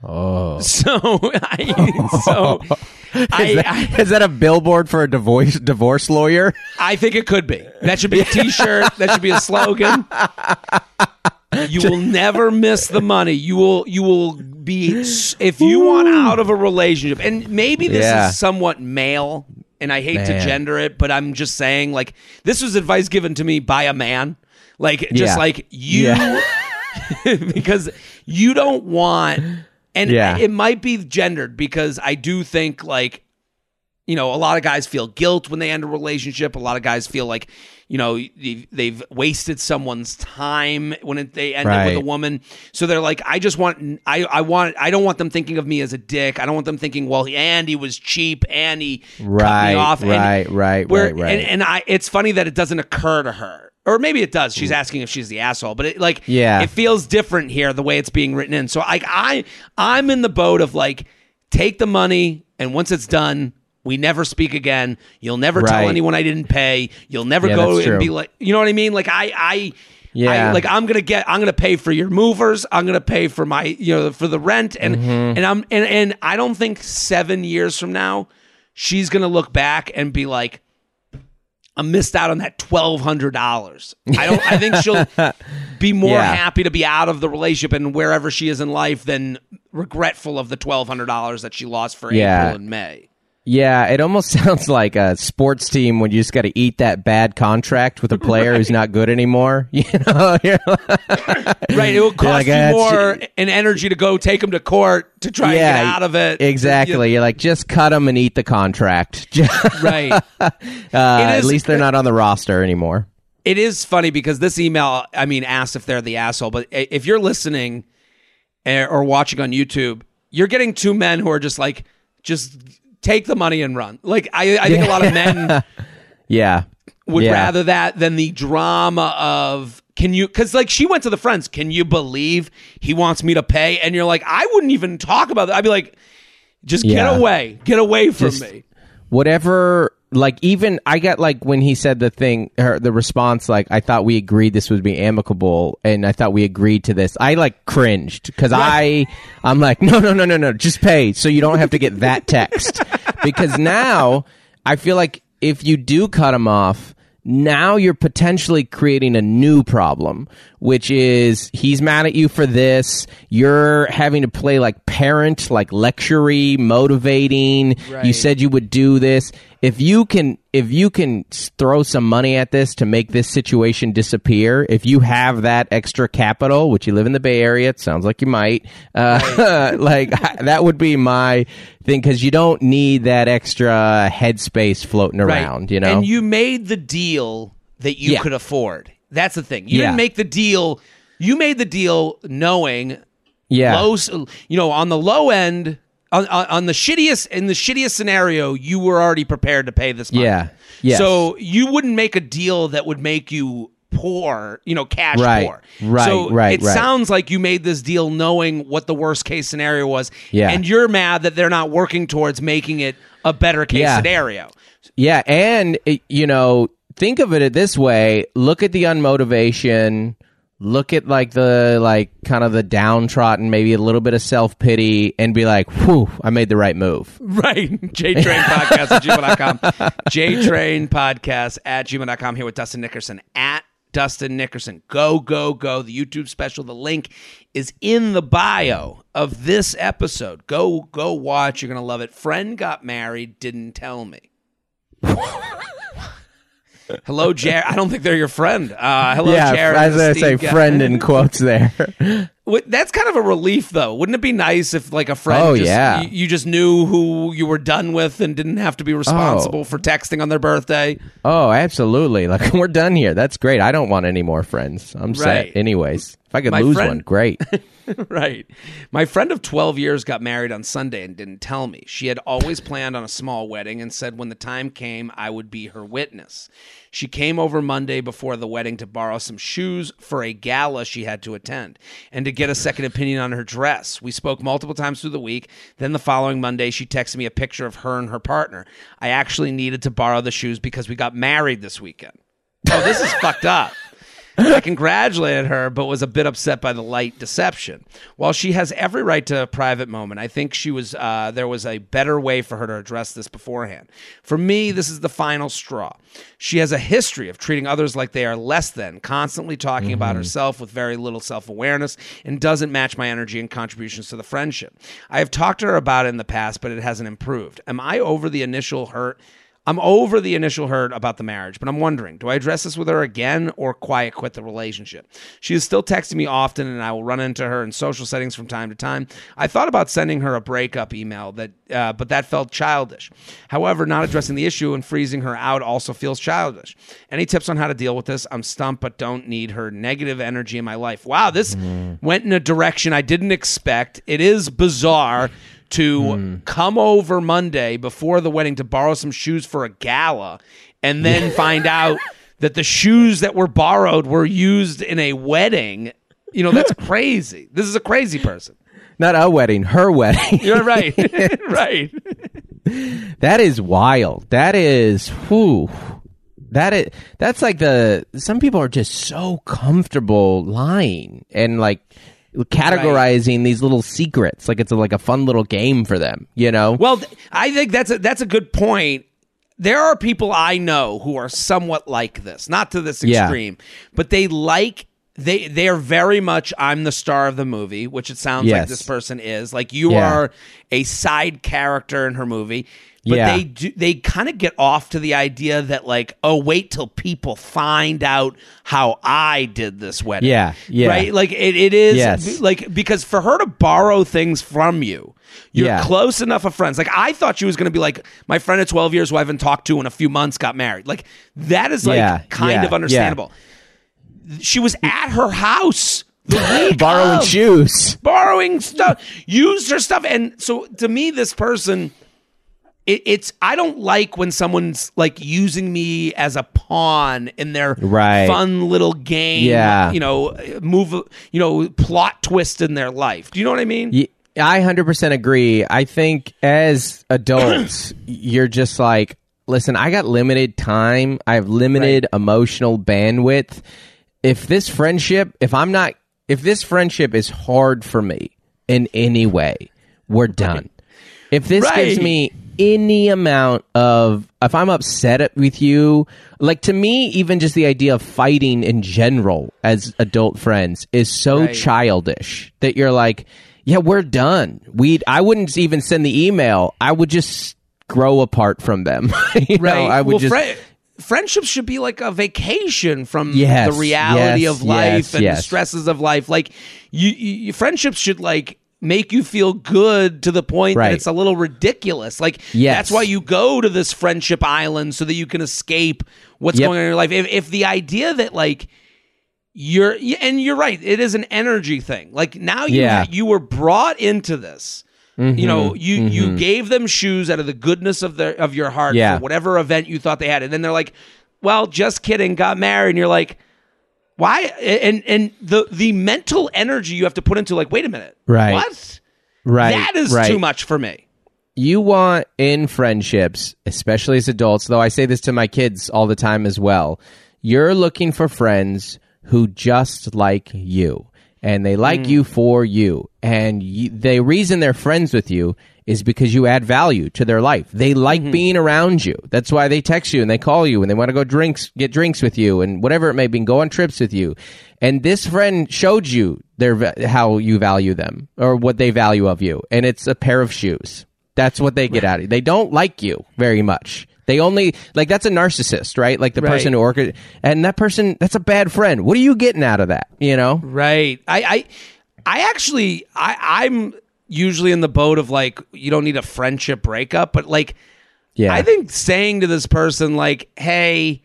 Oh, (laughs) So, (laughs) I, so (laughs) I, (laughs) is, I, that, is that a billboard for a divorce divorce lawyer? I think it could be. That should be a T-shirt. that should be a slogan. You will never miss the money. You will. You will be if you want out of a relationship, and maybe this Yeah. is somewhat male, and I hate to gender it, but I'm just saying, like this was advice given to me by a man. Like just Yeah. like you, Yeah. (laughs) because you don't want, and Yeah. it might be gendered because I do think like you know, a lot of guys feel guilt when they end a relationship. A lot of guys feel like, you know, they've, wasted someone's time when it, they end it with a woman. So they're like, I just want, I, I want, I don't want them thinking of me as a dick. I don't want them thinking, well, and he was cheap and he cut Right, me off. and- right, right, right, right. And, and I, it's funny that it doesn't occur to her. Or maybe it does. She's asking if she's the asshole, but it like, Yeah. it feels different here the way it's being written in. So like, I, I'm in the boat of like, take the money, and once it's done, we never speak again. You'll never tell anyone I didn't pay. You'll never Yeah, go and true. be like, you know what I mean? Like I, I, Yeah. I, like I'm gonna get, I'm gonna pay for your movers. I'm gonna pay for my, you know, for the rent, and Mm-hmm. and I'm and and I don't think seven years from now, she's gonna look back and be like. I missed out on that twelve hundred dollars. I don't. I think she'll (laughs) be more Yeah. happy to be out of the relationship and wherever she is in life than regretful of the twelve hundred dollars that she lost for Yeah. April and May. Yeah, it almost (laughs) sounds like a sports team when you just got to eat that bad contract with a player who's not good anymore. (laughs) You know, Right. It will (laughs) cost like, you "Ah, more shit." in energy to go take him to court to try yeah, and get out of it. Exactly. You're like, just cut them and eat the contract. Right. uh, It at least they're not on the roster anymore. it is funny because this email, I mean, asked if they're the asshole, but if you're listening eh, or watching on YouTube, you're getting two men who are just like, just take the money and run. Like I, I think a lot of men (laughs) Yeah. would Yeah. rather that than the drama of can you because like she went to the friends can you believe he wants me to pay and you're like i wouldn't even talk about that i'd be like just Yeah. get away get away from Just- me whatever like even i got like when he said the thing or the response like i thought we agreed this would be amicable and i thought we agreed to this. I like cringed because i i'm like no no no no no just pay so you don't have to get that text. (laughs) Because now i feel like if you do cut him off now you're potentially creating a new problem, which is he's mad at you for this. You're having to play like parent, like lectury, motivating. You said you would do this. If you can, if you can throw some money at this to make this situation disappear, if you have that extra capital, which you live in the Bay Area, it sounds like you might, uh, (laughs) like (laughs) that would be my thing because you don't need that extra headspace floating around, you know? and you made the deal that you Yeah. could afford that's the thing you Yeah. didn't make the deal you made the deal knowing yeah. low you know on the low end on, on, on the shittiest in the shittiest scenario you were already prepared to pay this money Yeah. Yes. so you wouldn't make a deal that would make you poor you know cash Right. poor Right, so right, it right. sounds like you made this deal knowing what the worst case scenario was Yeah. and you're mad that they're not working towards making it a better case Yeah. scenario Yeah, and eh, you know, think of it this way: look at the unmotivation. Look at like the like kind of the downtrodden, maybe a little bit of self pity, and be like, "Whew, I made the right move." (laughs) Right. JTrain Podcast at gmail.com. JTrain Podcast at gmail.com here with Dustin Nickerson at Dustin Nickerson. Go, go, go. The YouTube special, the link is in the bio of this episode. Go, go watch. You're going to love it. Friend got married, didn't tell me. (laughs) hello, Jared. I don't think they're your friend. Uh, hello, yeah, Jared. I was gonna say Ga- friend in quotes there. (laughs) That's kind of a relief, though. Wouldn't it be nice if, like, a friend, Oh, just, yeah. you, just knew who you were done with and didn't have to be responsible for texting on their birthday? oh, absolutely! Like (laughs) we're done here. That's great. I don't want any more friends. I'm Right. set, anyways. If I could My lose friend- one, great. (laughs) right. My friend of 12 years got married on Sunday and didn't tell me. She had always planned on a small wedding and said when the time came, I would be her witness. She came over Monday before the wedding to borrow some shoes for a gala she had to attend and to get a second opinion on her dress. We spoke multiple times through the week. Then the following Monday, she texted me a picture of her and her partner. I actually needed to borrow the shoes because we got married this weekend. Oh, this is fucked up. I congratulated her, but was a bit upset by the light deception. While she has every right to a private moment, I think she was uh, there was a better way for her to address this beforehand. For me, this is the final straw. She has a history of treating others like they are less than, constantly talking about herself with very little self awareness, and doesn't match my energy and contributions to the friendship. I have talked to her about it in the past, but it hasn't improved. Am I over the initial hurt? I'm over the initial hurt about the marriage, but I'm wondering, do I address this with her again or quiet quit the relationship? She is still texting me often and I will run into her in social settings from time to time. I thought about sending her a breakup email that uh, but that felt childish. However, not addressing the issue and freezing her out also feels childish. Any tips on how to deal with this? I'm stumped but don't need her negative energy in my life. Wow, this went in a direction I didn't expect. It is bizarre to hmm. come over Monday before the wedding to borrow some shoes for a gala and then find out that the shoes that were borrowed were used in a wedding. You know, that's (laughs) crazy. This is a crazy person. Not a wedding, her wedding. You're right. (laughs) (laughs) right. That is wild. That is whew. That is that's like the some people are just so comfortable lying and like categorizing these little secrets like it's a, like a fun little game for them, you know? Well, th- I think that's a, that's a good point. There are people I know who are somewhat like this, not to this Yeah. extreme, but they like they they are very much I'm the star of the movie, which it sounds like this person is. Like you Yeah. are a side character in her movie. But Yeah. they do they kind of get off to the idea that like, oh, wait till people find out how I did this wedding. Yeah, yeah. Right? Like it, it is Yes. like because for her to borrow things from you, you're Yeah. close enough of friends. Like I thought she was going to be like my friend at 12 years who I haven't talked to in a few months got married. Like that is like Yeah, kind of understandable. She was at her house (laughs) Borrowing shoes. borrowing stuff, used her stuff, and so to me, this person, it, it's I don't like when someone's like using me as a pawn in their Right. fun little game. Yeah. you know, move, you know, plot twist in their life. Do you know what I mean? I 100% agree. I think as adults, (clears throat) you're just like, listen, I got limited time. I have limited emotional bandwidth. If this friendship, if I'm not, if this friendship is hard for me in any way, we're done. If this gives me any amount of, if I'm upset with you, like to me, even just the idea of fighting in general as adult friends is so Right. childish that you're like, yeah, we're done. We, I wouldn't even send the email. I would just grow apart from them. (laughs) you know, right. I would well, just. fri- friendships should be like a vacation from Yes, the reality yes, of life yes, and the stresses of life. Like you, you- friendships should like make you feel good to the point Right. that it's a little ridiculous. Like Yes. that's why you go to this friendship island so that you can escape what's Yep. going on in your life. If, if the idea that like you're and you're right, it is an energy thing. Like now you Yeah. you were brought into this. Mm-hmm, You know, you you gave them shoes out of the goodness of their of your heart Yeah. for whatever event you thought they had, and then they're like, "Well, just kidding, got married," and you're like, "Why?" And and the the mental energy you have to put into like, wait a minute, Right. What? right. that is right. too much for me. you want in friendships, especially as adults, though I say this to my kids all the time as well, you're looking for friends who just like you and they like hmm. you for you. And you, the reason they're friends with you is because you add value to their life. They like mm-hmm. being around you. That's why they text you and they call you and they want to go drinks, get drinks with you and whatever it may be, and go on trips with you. And this friend showed you their how you value them or what they value of you, and it's a pair of shoes. That's what they get out of it. They don't like you very much. They only like that's a narcissist, right? Like the Right. person who and that person that's a bad friend. What are you getting out of that? You know? Right. I I, I actually I I'm usually in the boat of like you don't need a friendship breakup, but like Yeah. I think saying to this person like, "Hey,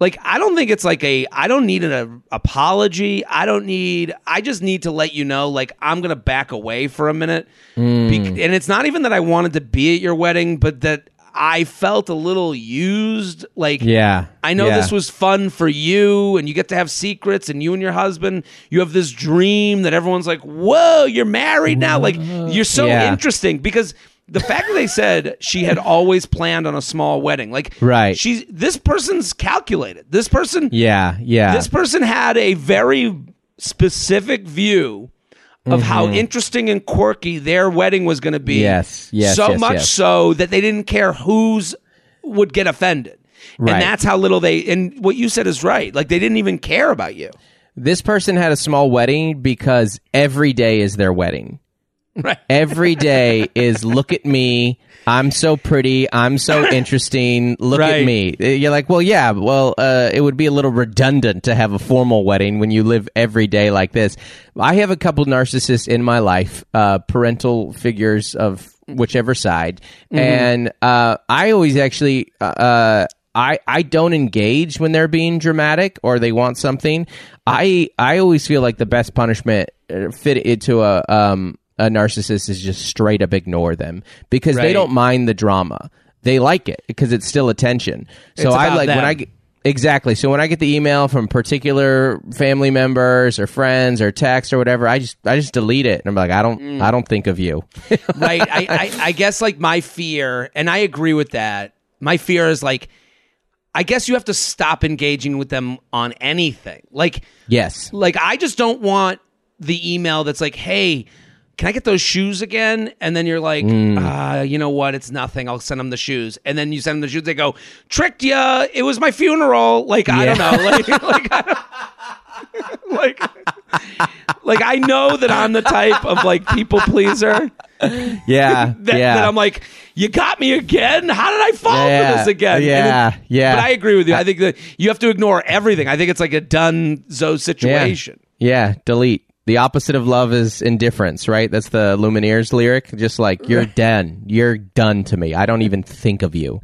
like I don't think it's like a I don't need an apology. I don't need I just need to let you know like I'm going to back away for a minute." Hmm. Bec- and it's not even that I wanted to be at your wedding, but that I felt a little used like Yeah. I know Yeah. this was fun for you, and you get to have secrets, and you and your husband, you have this dream that everyone's like, "Whoa, you're married now!" Like you're so Yeah. interesting because the fact that they said she had (laughs) always planned on a small wedding, like Right. she's this person's calculated. This person, Yeah, yeah. this person had a very specific view of how interesting and quirky their wedding was going to be. Mm-hmm. Yes, yes, so yes, much yes. so that they didn't care whose would get offended. Right. And that's how little they and what you said is right. Like they didn't even care about you. this person had a small wedding because every day is their wedding. (laughs) Right. Every day is look at me. I'm so pretty. I'm so (laughs) interesting. Look at me. You're like, well, yeah, well, uh, it would be a little redundant to have a formal wedding when you live every day like this. I have a couple narcissists in my life, uh, parental figures of whichever side, and uh, I always actually. Uh, I, I don't engage when they're being dramatic or they want something. I I always feel like the best punishment uh, fit into a um a narcissist is just straight up ignore them because they don't mind the drama. They like it because it's still attention. So I like when. I get exactly. So when I get the email from particular family members or friends or text or whatever, I just I just delete it and I'm like I don't Mm. I don't think of you. (laughs) right. I, I, I guess like my fear, and I agree with that. My fear is like, I guess you have to stop engaging with them on anything. Like, yes. like I just don't want the email that's like, "Hey, can I get those shoes again?" And then you're like, Mm. uh, "You know what? It's nothing. I'll send them the shoes." And then you send them the shoes. They go, "Tricked ya! It was my funeral." Like I don't know. Like (laughs) like I don't, (laughs) like like I know that I'm the type of like people pleaser Yeah. (laughs) that, yeah. that I'm like, "You got me again? How did I fall Yeah, for this again?" Yeah, it- yeah. But I agree with you. I think that you have to ignore everything. I think it's like a done so situation. Yeah, delete. The opposite of love is indifference, right? That's the Lumineers lyric. Just like you're done. You're done to me. I don't even think of you.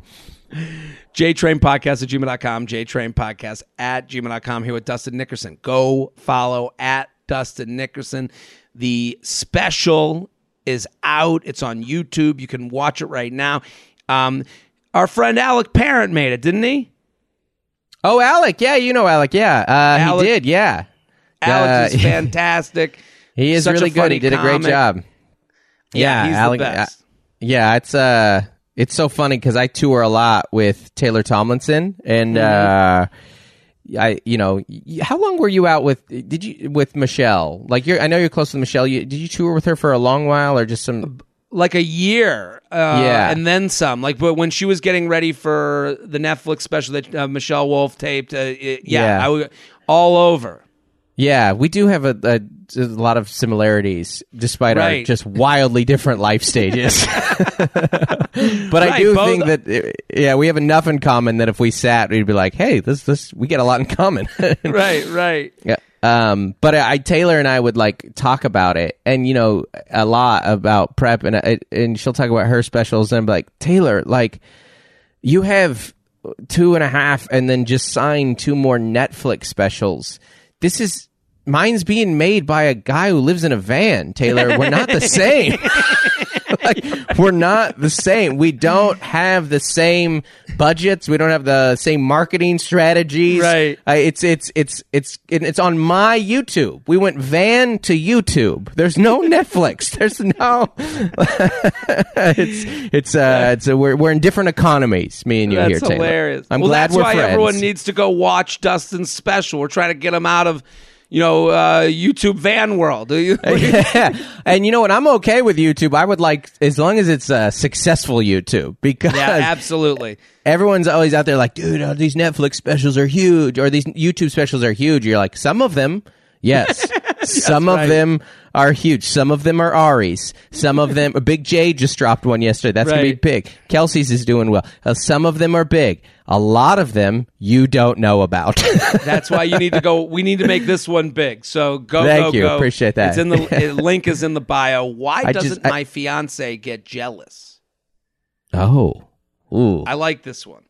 JTrain Podcast at gmail.com, JTrain Podcast at gmail.com here with Dustin Nickerson. Go follow at Dustin Nickerson. The special is out. It's on YouTube. You can watch it right now. Um, our friend Alec Parent made it, didn't he? Oh, Alec. Yeah, you know Alec. Yeah, uh, Alec- he did. Yeah, Alec Uh, is (laughs) fantastic. he is Such really good. He did a great job. Yeah, he's Alec. the best. uh, yeah, it's uh, it's so funny because I tour a lot with Taylor Tomlinson, and Mm-hmm. uh, I, you know, how long were you out with? Did you with Michelle? Like, you're, I know you're close to Michelle. You, did you tour with her for a long while, or just some? like a year, uh, Yeah. and then some. Like, but when she was getting ready for the Netflix special that uh, Michelle Wolf taped, uh, it, yeah, Yeah. I w- all over. Yeah, we do have a, a, a lot of similarities, despite our just wildly different life stages. (laughs) but I do both- think that, uh, yeah, we have enough in common that if we sat, we'd be like, "Hey, this, this, we get a lot in common." (laughs) Right, right. Yeah. Um, but I, Taylor and I would like talk about it, and you know, a lot about prep, and uh, and she'll talk about her specials, and I'm like, Taylor, like, you have two and a half, and then just signed two more Netflix specials. This is mine's being made by a guy who lives in a van. Taylor, we're not the same. (laughs) like we're not the same. We don't have the same budgets. We don't have the same marketing strategies. Right. Uh, it's it's it's it's it's on my YouTube. We went van to YouTube. There's no (laughs) Netflix. There's no. (laughs) it's it's uh it's a, we're we're in different economies. Me and you That's here, Taylor. hilarious. I'm well, glad that's why friends. everyone needs to go watch Dustin's special. We're trying to get him out of, you know, uh, YouTube van world. (laughs) Do you? (laughs) yeah. And you know what? I'm okay with YouTube. I would like as long as it's uh, successful YouTube because yeah, absolutely. everyone's always out there like, dude, oh, these Netflix specials are huge or these YouTube specials are huge. You're like, some of them, yes. (laughs) some right. of them are huge. Some of them are Ari's. Some of them, (laughs) Big Jay just dropped one yesterday. That's going to be big. Kelsey's is doing well. Uh, some of them are big. A lot of them you don't know about. (laughs) That's why you need to go. We need to make this one big. So go, Thank go, you. go. Appreciate that. It's in the (laughs) link is in the bio. Why I doesn't just- I- my fiance get jealous? oh. Ooh. I like this one.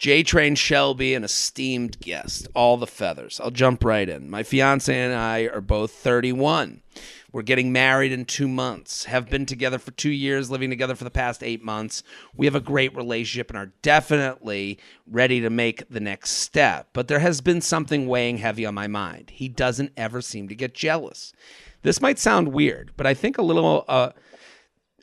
J Train Shelby, an esteemed guest, all the feathers. I'll jump right in. My fiance and I are both 31. We're getting married in two months, have been together for two years, living together for the past eight months. We have a great relationship and are definitely ready to make the next step. But there has been something weighing heavy on my mind. He doesn't ever seem to get jealous. This might sound weird, but I think a little. Uh,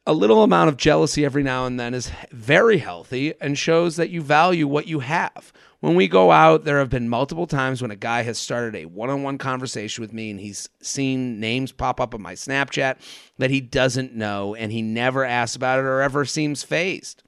a little amount of jealousy every now and then is very healthy and shows that you value what you have. When we go out, there have been multiple times when a guy has started a one on one conversation with me and he's seen names pop up on my Snapchat that he doesn't know and he never asks about it or ever seems phased.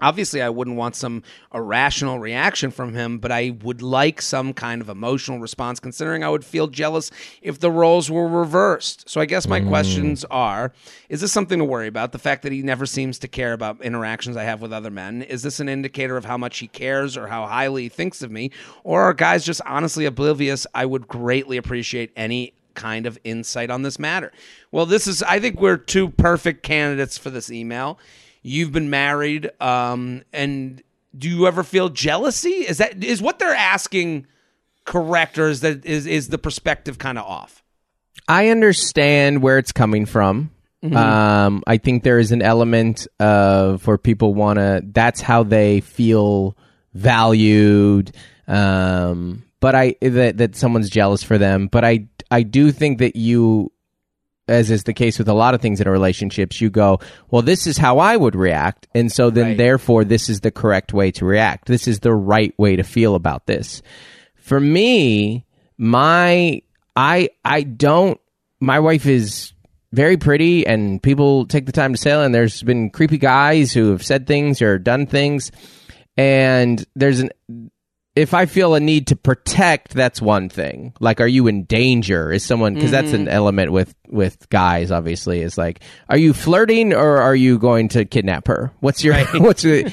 Obviously, I wouldn't want some irrational reaction from him, but I would like some kind of emotional response, considering I would feel jealous if the roles were reversed. So, I guess my mm. questions are Is this something to worry about? The fact that he never seems to care about interactions I have with other men? Is this an indicator of how much he cares or how highly he thinks of me? Or are guys just honestly oblivious? I would greatly appreciate any kind of insight on this matter. Well, this is, I think we're two perfect candidates for this email. You've been married, um, and do you ever feel jealousy? Is that is what they're asking correct, or is that is is the perspective kind of off? I understand where it's coming from. Um, I think there is an element of where people want to. That's how they feel valued. Um, but I that that someone's jealous for them. But I I do think that you, as is the case with a lot of things in relationships, you go, well, this is how I would react, and so then Right. therefore this is the correct way to react. This is the right way to feel about this. For me, my I I don't. My wife is very pretty, and people take the time to say, and there's been creepy guys who have said things or done things, and there's an. If I feel a need to protect, that's one thing. Like, are you in danger? Is someone because that's an element with with guys. Obviously, is like, are you flirting or are you going to kidnap her? What's your (laughs) what's your?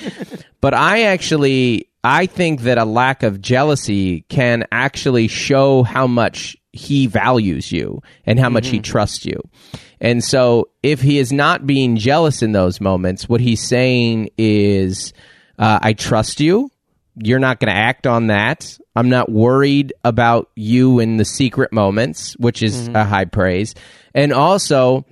But I actually I think that a lack of jealousy can actually show how much he values you and how much he trusts you. And so if he is not being jealous in those moments, what he's saying is, uh, I trust you. You're not going to act on that. I'm not worried about you in the secret moments, which is a high praise. And also,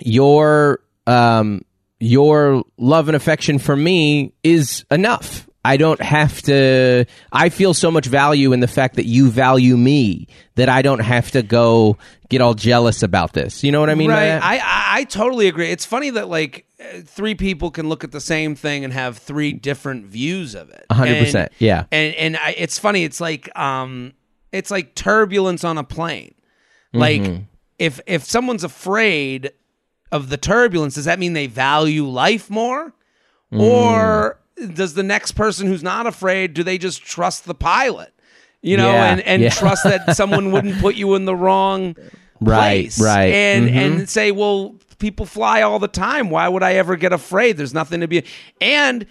your um your love and affection for me is enough. I don't have to I feel so much value in the fact that you value me that I don't have to go get all jealous about this. You know what I mean? by right. that? I, I I totally agree. It's funny that like three people can look at the same thing and have three different views of it. A hundred percent, yeah. And and I, it's funny. It's like um, it's like turbulence on a plane. Like Mm-hmm. if if someone's afraid of the turbulence, does that mean they value life more, Mm. or does the next person who's not afraid do they just trust the pilot? You know, Yeah, and and yeah. trust that (laughs) someone wouldn't put you in the wrong Right, place, right. and Mhm. and say, well, people fly all the time. Why would I ever get afraid? There's nothing to be. And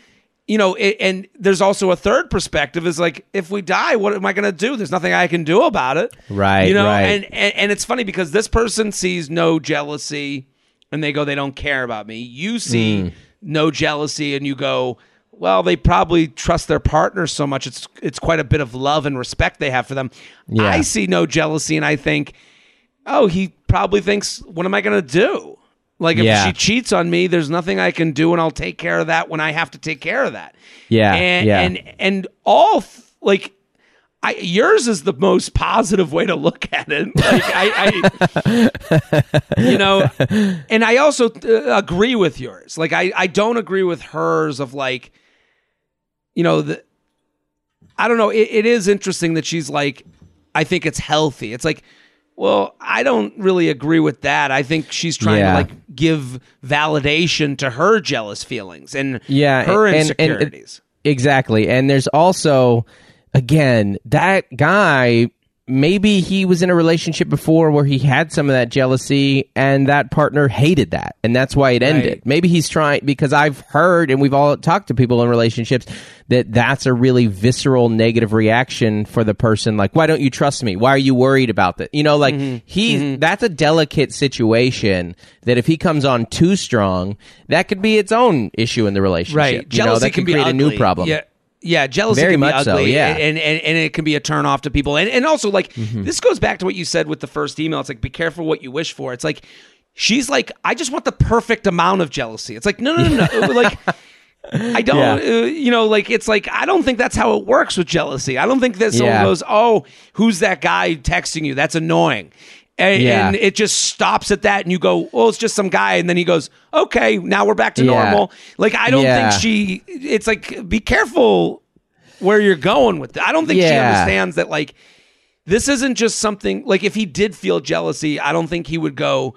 you know, it, and there's also a third perspective is like, if we die, what am I going to do? There's nothing I can do about it. Right, You know, right. and, and and it's funny because this person sees no jealousy, and they go, they don't care about me. You see Mm. no jealousy, and you go. Well, they probably trust their partner so much. It's it's quite a bit of love and respect they have for them. Yeah. I see no jealousy, and I think, oh, he probably thinks, what am I going to do? Like if Yeah. she cheats on me, there's nothing I can do, and I'll take care of that when I have to take care of that. Yeah, and yeah. and and all th- like. I, yours is the most positive way to look at it. (laughs) Like I, I you know, (laughs) and I also uh, agree with yours. Like I, I don't agree with hers of like, you know, the, I don't know. It, it is interesting that she's like, I think it's healthy. It's like, well, I don't really agree with that. I think she's trying Yeah. to like give validation to her jealous feelings and Yeah, her and- and- insecurities. Exactly. And there's also, again, that guy, maybe he was in a relationship before where he had some of that jealousy and that partner hated that. And that's why it ended. Right. Maybe he's trying, because I've heard and we've all talked to people in relationships that that's a really visceral negative reaction for the person. Like, why don't you trust me? Why are you worried about that? You know, like Mm-hmm. he, that's a delicate situation that if he comes on too strong, that could be its own issue in the relationship. right You know, jealousy that can could be create ugly. a new problem. yeah yeah jealousy Very can be much so, ugly yeah. and, and and it can be a turn off to people and and also like Mm-hmm. this goes back to what you said with the first email it's like be careful what you wish for it's like she's like i just want the perfect amount of jealousy it's like no no no no (laughs) like I don't, Yeah. uh, you know, like it's like I don't think that's how it works with jealousy. I don't think that someone Yeah. goes, "Oh, who's that guy texting you? That's annoying," and, Yeah. and it just stops at that. And you go, "Well, it's just some guy," and then he goes, "Okay, now we're back to Yeah. normal." Like I don't Yeah. think she. It's like be careful where you're going with. That. I don't think she understands that. Like this isn't just something. Like if he did feel jealousy, I don't think he would go.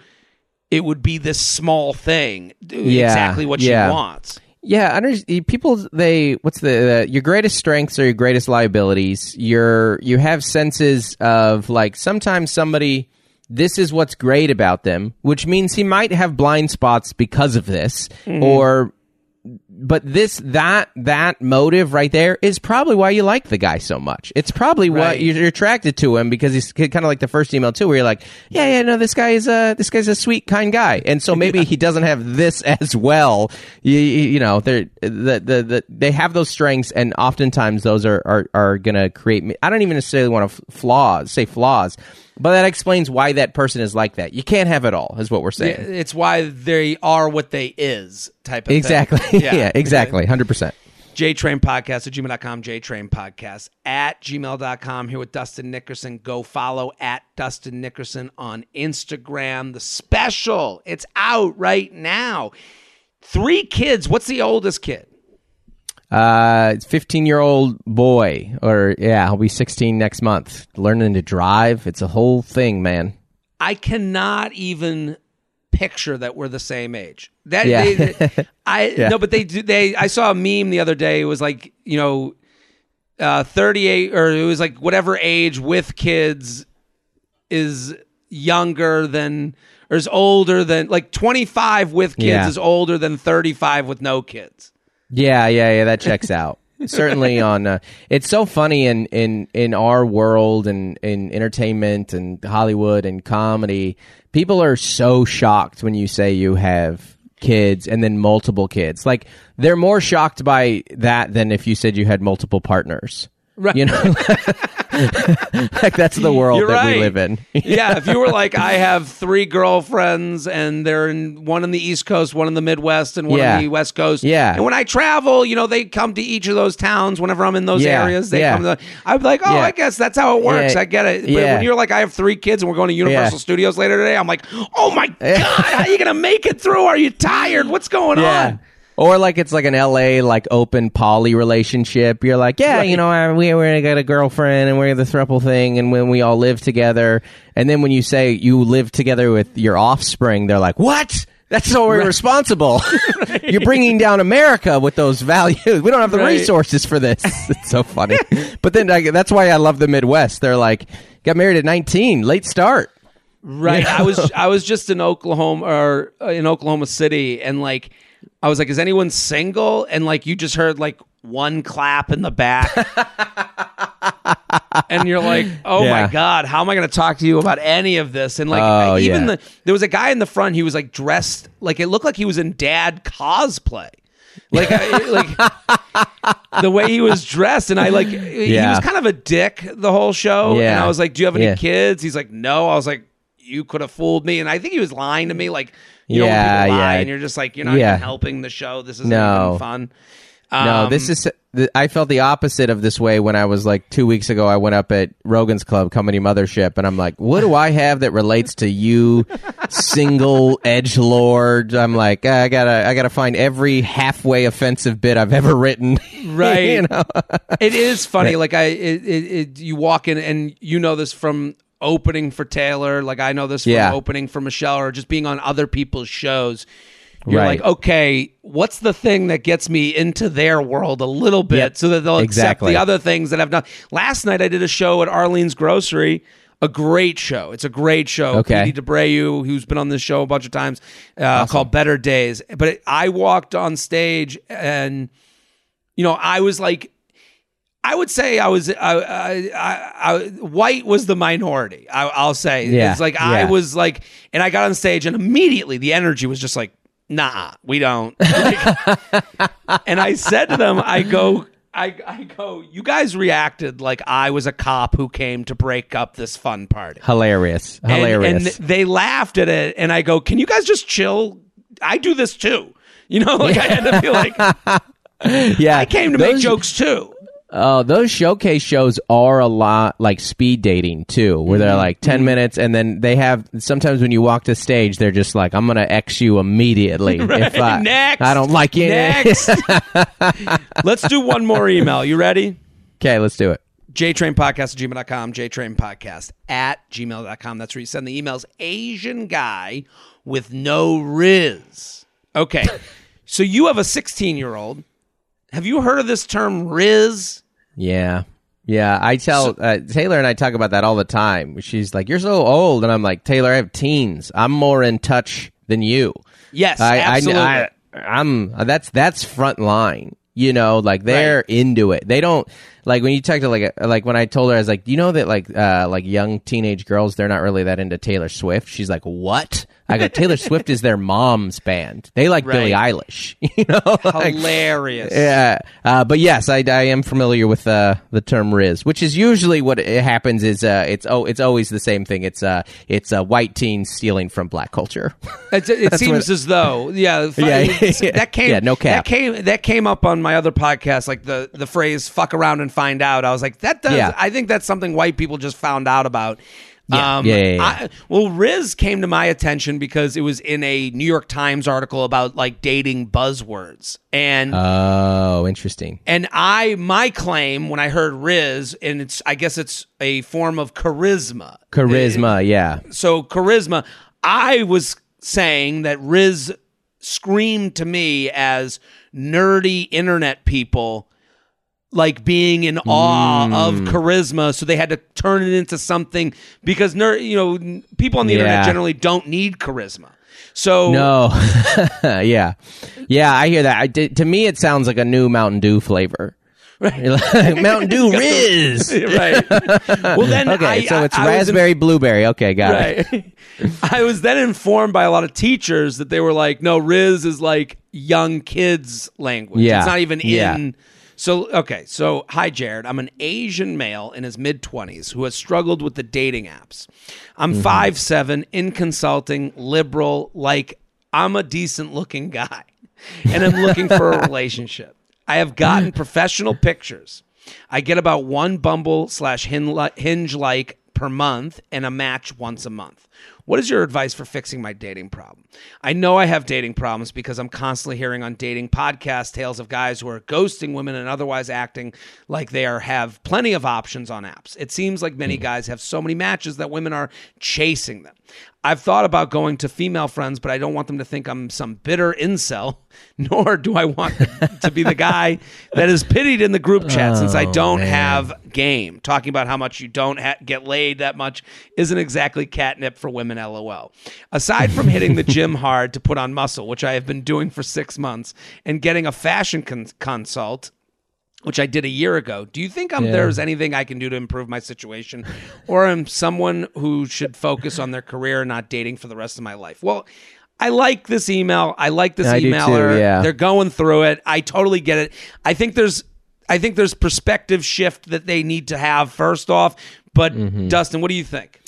It would be this small thing, Yeah. exactly what she wants. Yeah, under, people they what's the uh, your greatest strengths are your greatest liabilities. Your you have senses of like sometimes somebody this is what's great about them, which means he might have blind spots because of this mm-hmm. or but this that that motive right there is probably why you like the guy so much. It's probably Right. what you're attracted to him because he's kind of like the first email too, where you're like, yeah, yeah, no, this guy is a this guy's a sweet, kind guy, and so maybe (laughs) he doesn't have this (laughs) as well. You, you you know, they're the, the the they have those strengths, and oftentimes those are are, are gonna create. I don't even necessarily want to flaws say flaws. But that explains why that person is like that. You can't have it all, is what we're saying. Yeah, It's why they are what they is type of thing. Exactly. (laughs) thing. Yeah, exactly. 100%. JTrain Podcast at gmail.com, JTrain Podcast at gmail.com. Here with Dustin Nickerson. Go follow at Dustin Nickerson on Instagram. The special, it's out right now. Three kids. What's the oldest kid? Uh, 15 year old boy, or yeah, he'll be 16 next month. Learning to drive. It's a whole thing, man. I cannot even picture that we're the same age. That Yeah. they, (laughs) I no, but they do. They I saw a meme the other day. It was like you know, uh, thirty eight or it was like whatever age with kids is younger than or is older than like twenty five with kids Yeah. is older than thirty five with no kids. Yeah, yeah, yeah. That checks out. Certainly on. Uh, it's so funny in in in our world and in entertainment and Hollywood and comedy. People are so shocked when you say you have kids and then multiple kids. Like they're more shocked by that than if you said you had multiple partners. Right. You know, (laughs) like that's the world You're that right. we live in. (laughs) yeah, if you were like, I have three girlfriends, and they're in one in the East Coast, one in the Midwest, and one Yeah. in the West Coast. Yeah. and when I travel, you know, they come to each of those towns. Whenever I'm in those Yeah. areas, they Yeah. come. To, I'm like, oh. I guess that's how it works. I get it. But Yeah. when you're like, I have three kids, and we're going to Universal. Studios later today, I'm like, oh my god, how are you gonna make it through? Are you tired? What's going on? Or like it's like an LA like open poly relationship. You're like, yeah, Right. you know, I, we we got a girlfriend and we're the throuple thing, and when we all live together, and then when you say you live together with your offspring, they're like, what? That's so irresponsible. (laughs) (laughs) You're bringing down America with those values. We don't have the Right. resources for this. (laughs) It's so funny. but then like, that's why I love the Midwest. They're like, got married at 19, late start. Right. I was I was just in Oklahoma or uh, in Oklahoma City and like I was like is anyone single and like you just heard like one clap in the back. (laughs) and you're like, "Oh Yeah. my god, how am I going to talk to you about any of this?" And like Oh, even yeah. the there was a guy in the front, he was like dressed like it looked like he was in dad cosplay. Like I, (laughs) like the way he was dressed and I like he was kind of a dick the whole show and I was like, "Do you have any Yeah. kids?" He's like, "No." I was like, "You could have fooled me." And I think he was lying to me like you Yeah, yeah. and you're just like you're not Yeah. helping the show. This isn't No. fun. No, Um, this is. I felt the opposite of this way when I was like two weeks ago. I went up at Rogan's Club Comedy Mothership, and I'm like, "What do I have that relates to you, single edge lord?" I'm like, I gotta, I gotta find every halfway offensive bit I've ever written. (laughs) right you know? it is funny like i it, it, it you walk in and you know this from opening for taylor like i know this from Yeah. opening for michelle or just being on other people's shows you're Right. like okay what's the thing that gets me into their world a little bit Yep. so that they'll Exactly. accept the other things that i've done last night i did a show at arlene's grocery a great show. It's a great show. Okay. Petey who's been on this show a bunch of times, uh, called Better Days. But it, I walked on stage and you know, I was like, I would say I was, I, I, I, I white was the minority. I, I'll say, Yeah, it's like I was like, and I got on stage, and immediately the energy was just like, nah, we don't. (laughs) And I said to them, I go. I, I go, you guys reacted like I was a cop who came to break up this fun party. Hilarious, And- hilarious. And, they laughed at it, and I go, "Can you guys just chill? I do this too." You know, (laughs) like I had to be like, (laughs) yeah, I came to make jokes too. Oh, those showcase shows are a lot like speed dating too, where Mm-hmm. they're like 10 minutes and then they have sometimes when you walk to stage, they're just like, I'm going to X you immediately. (laughs) If I, (laughs) Next. I don't like you. Next, (laughs) let's do one more email. You ready? okay, let's do it. jtrainpodcast at gmail.com, jtrainpodcast at gmail.com. That's where you send the emails. Asian guy with no rizz. Okay. so you have a 16 year old. Have you heard of this term rizz? Yeah. Yeah. I tell uh, Taylor and I talk about that all the time. She's like, You're so old. And I'm like, Taylor, I have teens. I'm more in touch than you. Yes, I, absolutely. I, I, am that's that's front line. You know, like they're Right. into it. They don't like when you talk to like a, like when I told her I was like, you know that like uh like young teenage girls they're not really that into Taylor Swift. She's like, what? I go, Taylor (laughs) Swift is their mom's band. They like Billie Eilish. (laughs) You know, like, Hilarious. yeah, uh, but yes, I, I am familiar with uh, the term "rizz," which is usually what it happens is uh, it's oh it's always the same thing. It's uh it's uh, white teens stealing from black culture. (laughs) It, it seems as though, yeah, Yeah, yeah. that came, Yeah, no cap. That came, that came up on my other podcast, like the the phrase "fuck around and find out." I was like, that does. Yeah. I think that's something white people just found out about. Yeah. Um, Yeah, yeah, yeah. I, well, Rizz came to my attention because it was in a New York Times article about like dating buzzwords, and Oh, interesting. and I my claim when I heard Rizz, and it's I guess it's a form of charisma. Charisma, yeah, so charisma i was saying that rizz screamed to me as nerdy internet people like being in awe of Mm. charisma so they had to turn it into something because nerd you know people on the internet generally don't need charisma so no, (laughs) yeah, yeah. I hear that. I did, to me, it sounds like a new Mountain Dew flavor. You're (laughs) Mountain Dew (laughs) Rizz. right. Well, then Okay, I, so I- it's I in- raspberry blueberry. Okay, got it. I was then informed by a lot of teachers that they were like, no, Rizz is like young kids language. Yeah. It's not even Yeah. in. So, okay. So, hi, Jared. I'm an Asian male in his mid 20s who has struggled with the dating apps. I'm Mm-hmm. five seven, in consulting, liberal, like I'm a decent looking guy, (laughs) and I'm looking for a relationship. I have gotten (laughs) professional pictures. I get about one Bumble slash Hinge like per month and a match once a month. What is your advice for fixing my dating problem? I know I have dating problems because I'm constantly hearing on dating podcasts tales of guys who are ghosting women and otherwise acting like they are have plenty of options on apps. It seems like many hmm. guys have so many matches that women are chasing them. I've thought about going to female friends, but I don't want them to think I'm some bitter incel, (laughs) nor do I want to be the guy that is pitied in the group chat since I Oh, don't man. have game. Talking about how much you don't ha- get laid that much isn't exactly catnip for women, lol. Aside from hitting the gym hard to put on muscle, which I have been doing for six months, and getting a fashion con- consult, which I did a year ago. Do you think Yeah. there's anything I can do to improve my situation, or am someone who should focus on their career and not dating for the rest of my life? Well, I like this email. I like this I do too, emailer. yeah. They're going through it. I totally get it. I think there's, I think there's perspective shift that they need to have first off. But Mm-hmm. Dustin, what do you think?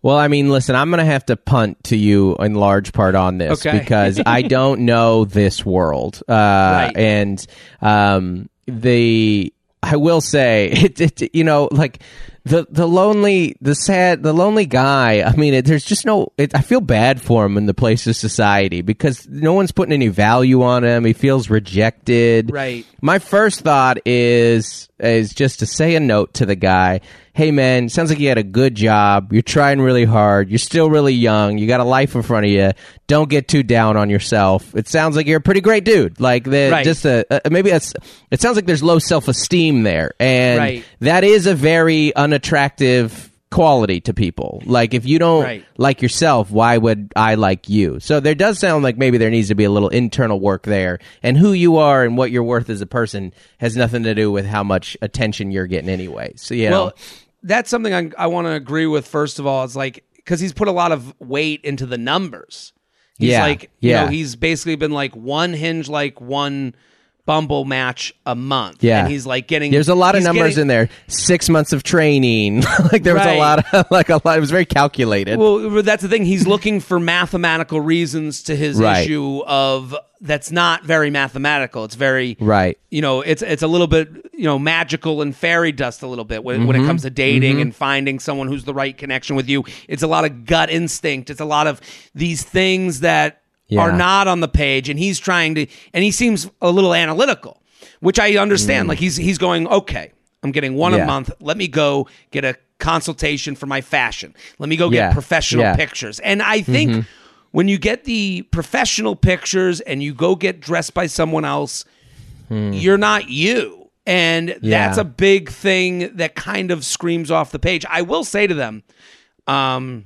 Well, I mean, listen, I'm going to have to punt to you in large part on this Okay. because (laughs) I don't know this world. Uh, Right. And um, the, I will say, (laughs) it, it, you know, like the the lonely, the sad, the lonely guy. I mean, it, there's just no. It, I feel bad for him in the place of society because no one's putting any value on him. He feels rejected. Right. My first thought is is just to say a note to the guy. Hey man, sounds like you had a good job. You're trying really hard. You're still really young. You got a life in front of you. Don't get too down on yourself. It sounds like you're a pretty great dude. Like the Right. just a, a maybe that's it sounds like there's low self-esteem there. And Right. that is a very unattractive quality to people. Like if you don't Right. like yourself, why would I like you? So there does sound like maybe there needs to be a little internal work there. And who you are and what you're worth as a person has nothing to do with how much attention you're getting anyway. So you know, Well, that's something I, I want to agree with. First of all, It's like because he's put a lot of weight into the numbers. He's Yeah, like, you yeah. know, he's basically been like one hinge, like one Bumble match a month. Yeah. and he's like getting. there's a lot of numbers getting- in there. Six months of training. (laughs) like there was Right. a lot of (laughs) like a lot. It was very calculated. Well, that's the thing. He's looking for mathematical reasons to his Right. issue of that's not very mathematical. It's very right. you know, it's it's a little bit you know magical and fairy dust a little bit when, when it Mm-hmm. comes to dating and finding someone who's the right connection with you. It's a lot of gut instinct. It's a lot of these things that Yeah. are not on the page, and he's trying to, and he seems a little analytical, which I understand. Like he's he's going, okay, I'm getting one Mm. Yeah. a month. Let me go get a consultation for my fashion. Let me go get professional Yeah. pictures. And I think when you get the professional pictures and you go get dressed by someone else, you're not you. And Yeah. that's a big thing that kind of screams off the page. I will say to them, um,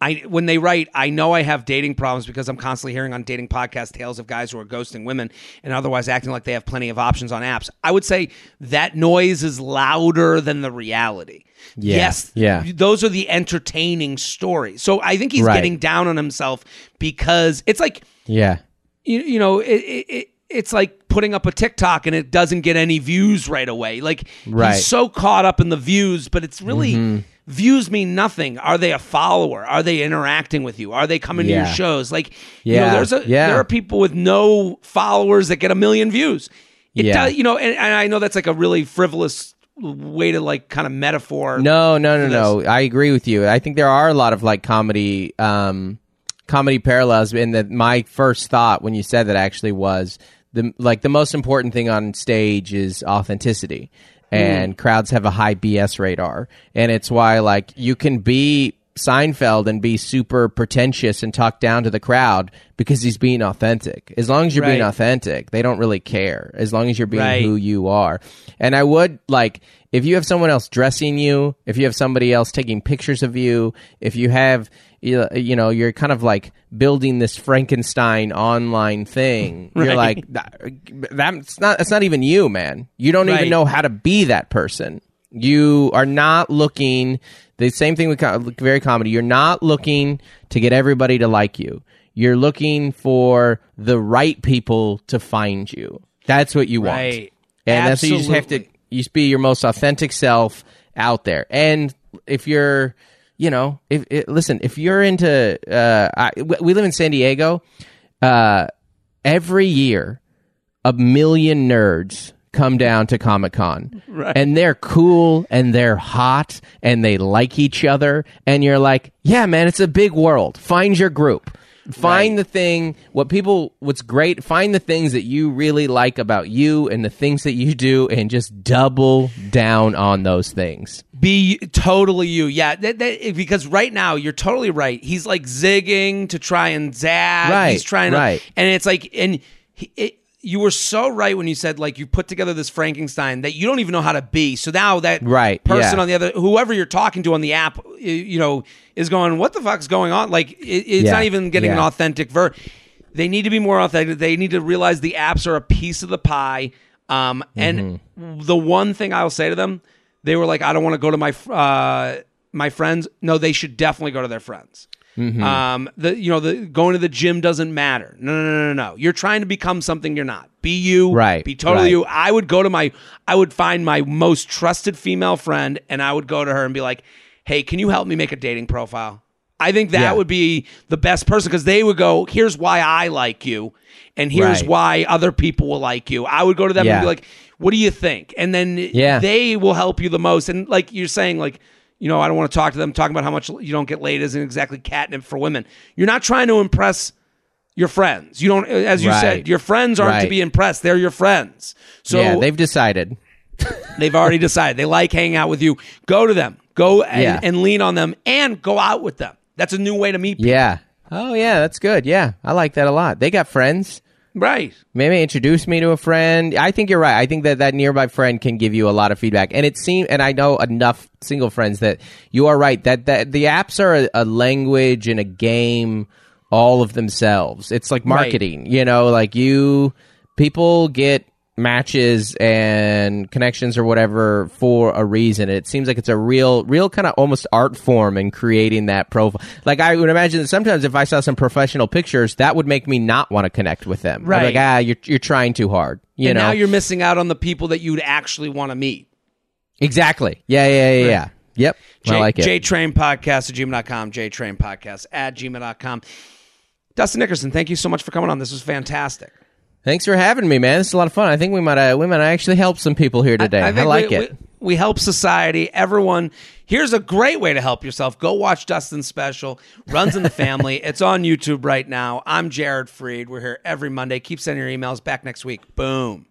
I when they write, I know I have dating problems because I'm constantly hearing on dating podcast tales of guys who are ghosting women and otherwise acting like they have plenty of options on apps. I would say that noise is louder than the reality. Yeah, Yes, yeah. those are the entertaining stories. So I think he's Right. getting down on himself because it's like Yeah. you, you know it, it, it it's like putting up a TikTok and it doesn't get any views right away. Like Right. Mm-hmm. he's so caught up in the views, but it's really views mean nothing. Are they a follower? Are they interacting with you? Are they coming to your shows? Like you know, Yeah. there's a Yeah. there are people with no followers that get a million views. It Yeah. does, you know, and, and I know that's like a really frivolous way to like kind of metaphor. No, no, no, no. I agree with you. I think there are a lot of like comedy, um, comedy parallels. And that my first thought when you said that actually was the like the most important thing on stage is authenticity, Mm-hmm. and crowds have a high BS radar, and it's why like you can be Seinfeld and be super pretentious and talk down to the crowd because he's being authentic. As long as you're being authentic, they don't really care. As long as you're being Right. who you are. And I would like if you have someone else dressing you, if you have somebody else taking pictures of you, if you have you you know, you're kind of like building this Frankenstein online thing. (laughs) You're like that, that's not that's not even you, man. You don't Right. even know how to be that person. You are not looking the same thing with co- very comedy. You're not looking to get everybody to like you. You're looking for the right people to find you. That's what you want. Right. And that's what you just have to you just be your most authentic self out there. And if you're, you know, if it, listen, if you're into, uh, I, we live in San Diego. Uh, every year, a million nerds come down to Comic Con, Right. and they're cool and they're hot and they like each other, and you're like, yeah, man, it's a big world. Find your group. Find the thing, what people, what's great, find the things that you really like about you and the things that you do, and just double down on those things. Be totally you, yeah. That, that, because right now you're totally right. He's like zigging to try and zag. Right, He's trying to, right. and it's like, and he, it, you were so right when you said like you put together this Frankenstein that you don't even know how to be. So now that Right, person yeah. on the other, whoever you're talking to on the app, you know, is going, what the fuck's going on? Like it, it's Yeah, not even getting an authentic ver. They need to be more authentic. They need to realize the apps are a piece of the pie. Um, and Mm-hmm. the one thing I'll say to them, they were like, I don't want to go to my uh, my friends. No, they should definitely go to their friends. Mm-hmm. Um, the you know the going to the gym doesn't matter. No, no, no, no, no. You're trying to become something you're not. Be you. Right, Be totally right. you. I would go to my. I would find my most trusted female friend, and I would go to her and be like, Hey, can you help me make a dating profile? I think that Yeah. would be the best person because they would go, Here's why I like you, and here's Right. why other people will like you. I would go to them and be like, What do you think? And then Yeah. they will help you the most. And like you're saying, like, you know, I don't want to talk to them talking about how much you don't get laid isn't exactly catnip for women. You're not trying to impress your friends. You don't, uh, as you Right. said, your friends aren't to be impressed. They're your friends. So yeah, they've decided. (laughs) they've already decided they like hanging out with you. Go to them. Go and, Yeah. and lean on them and go out with them. That's a new way to meet people. Yeah. Oh yeah, that's good. Yeah, I like that a lot. They got friends. Right. Maybe introduce me to a friend. I think you're right. I think that that nearby friend can give you a lot of feedback. And it seems, and I know enough single friends that you are right that that the apps are a, a language and a game all of themselves. It's like marketing, you know, like you people get matches and connections or whatever for a reason. It seems like it's a real, real kind of almost art form in creating that profile. Like I would imagine that sometimes if I saw some professional pictures, that would make me not want to connect with them. Right. like, ah, you're you're trying too hard. You and know. now you're missing out on the people that you'd actually want to meet. exactly. Yeah, yeah, yeah, yeah. Yep. J, I like it. JTrain Podcast at gmail.com. JTrain Podcast at gmail.com. Dustin Nickerson, thank you so much for coming on. This was fantastic. Thanks for having me, man. This is a lot of fun. I think we might uh, we might actually help some people here today. I, think like we, it. We, we help society. Everyone. Here's a great way to help yourself. Go watch Dustin's special, Runs in the Family. (laughs) it's on YouTube right now. I'm Jared Freid. We're here every Monday. Keep sending your emails. Back next week. Boom.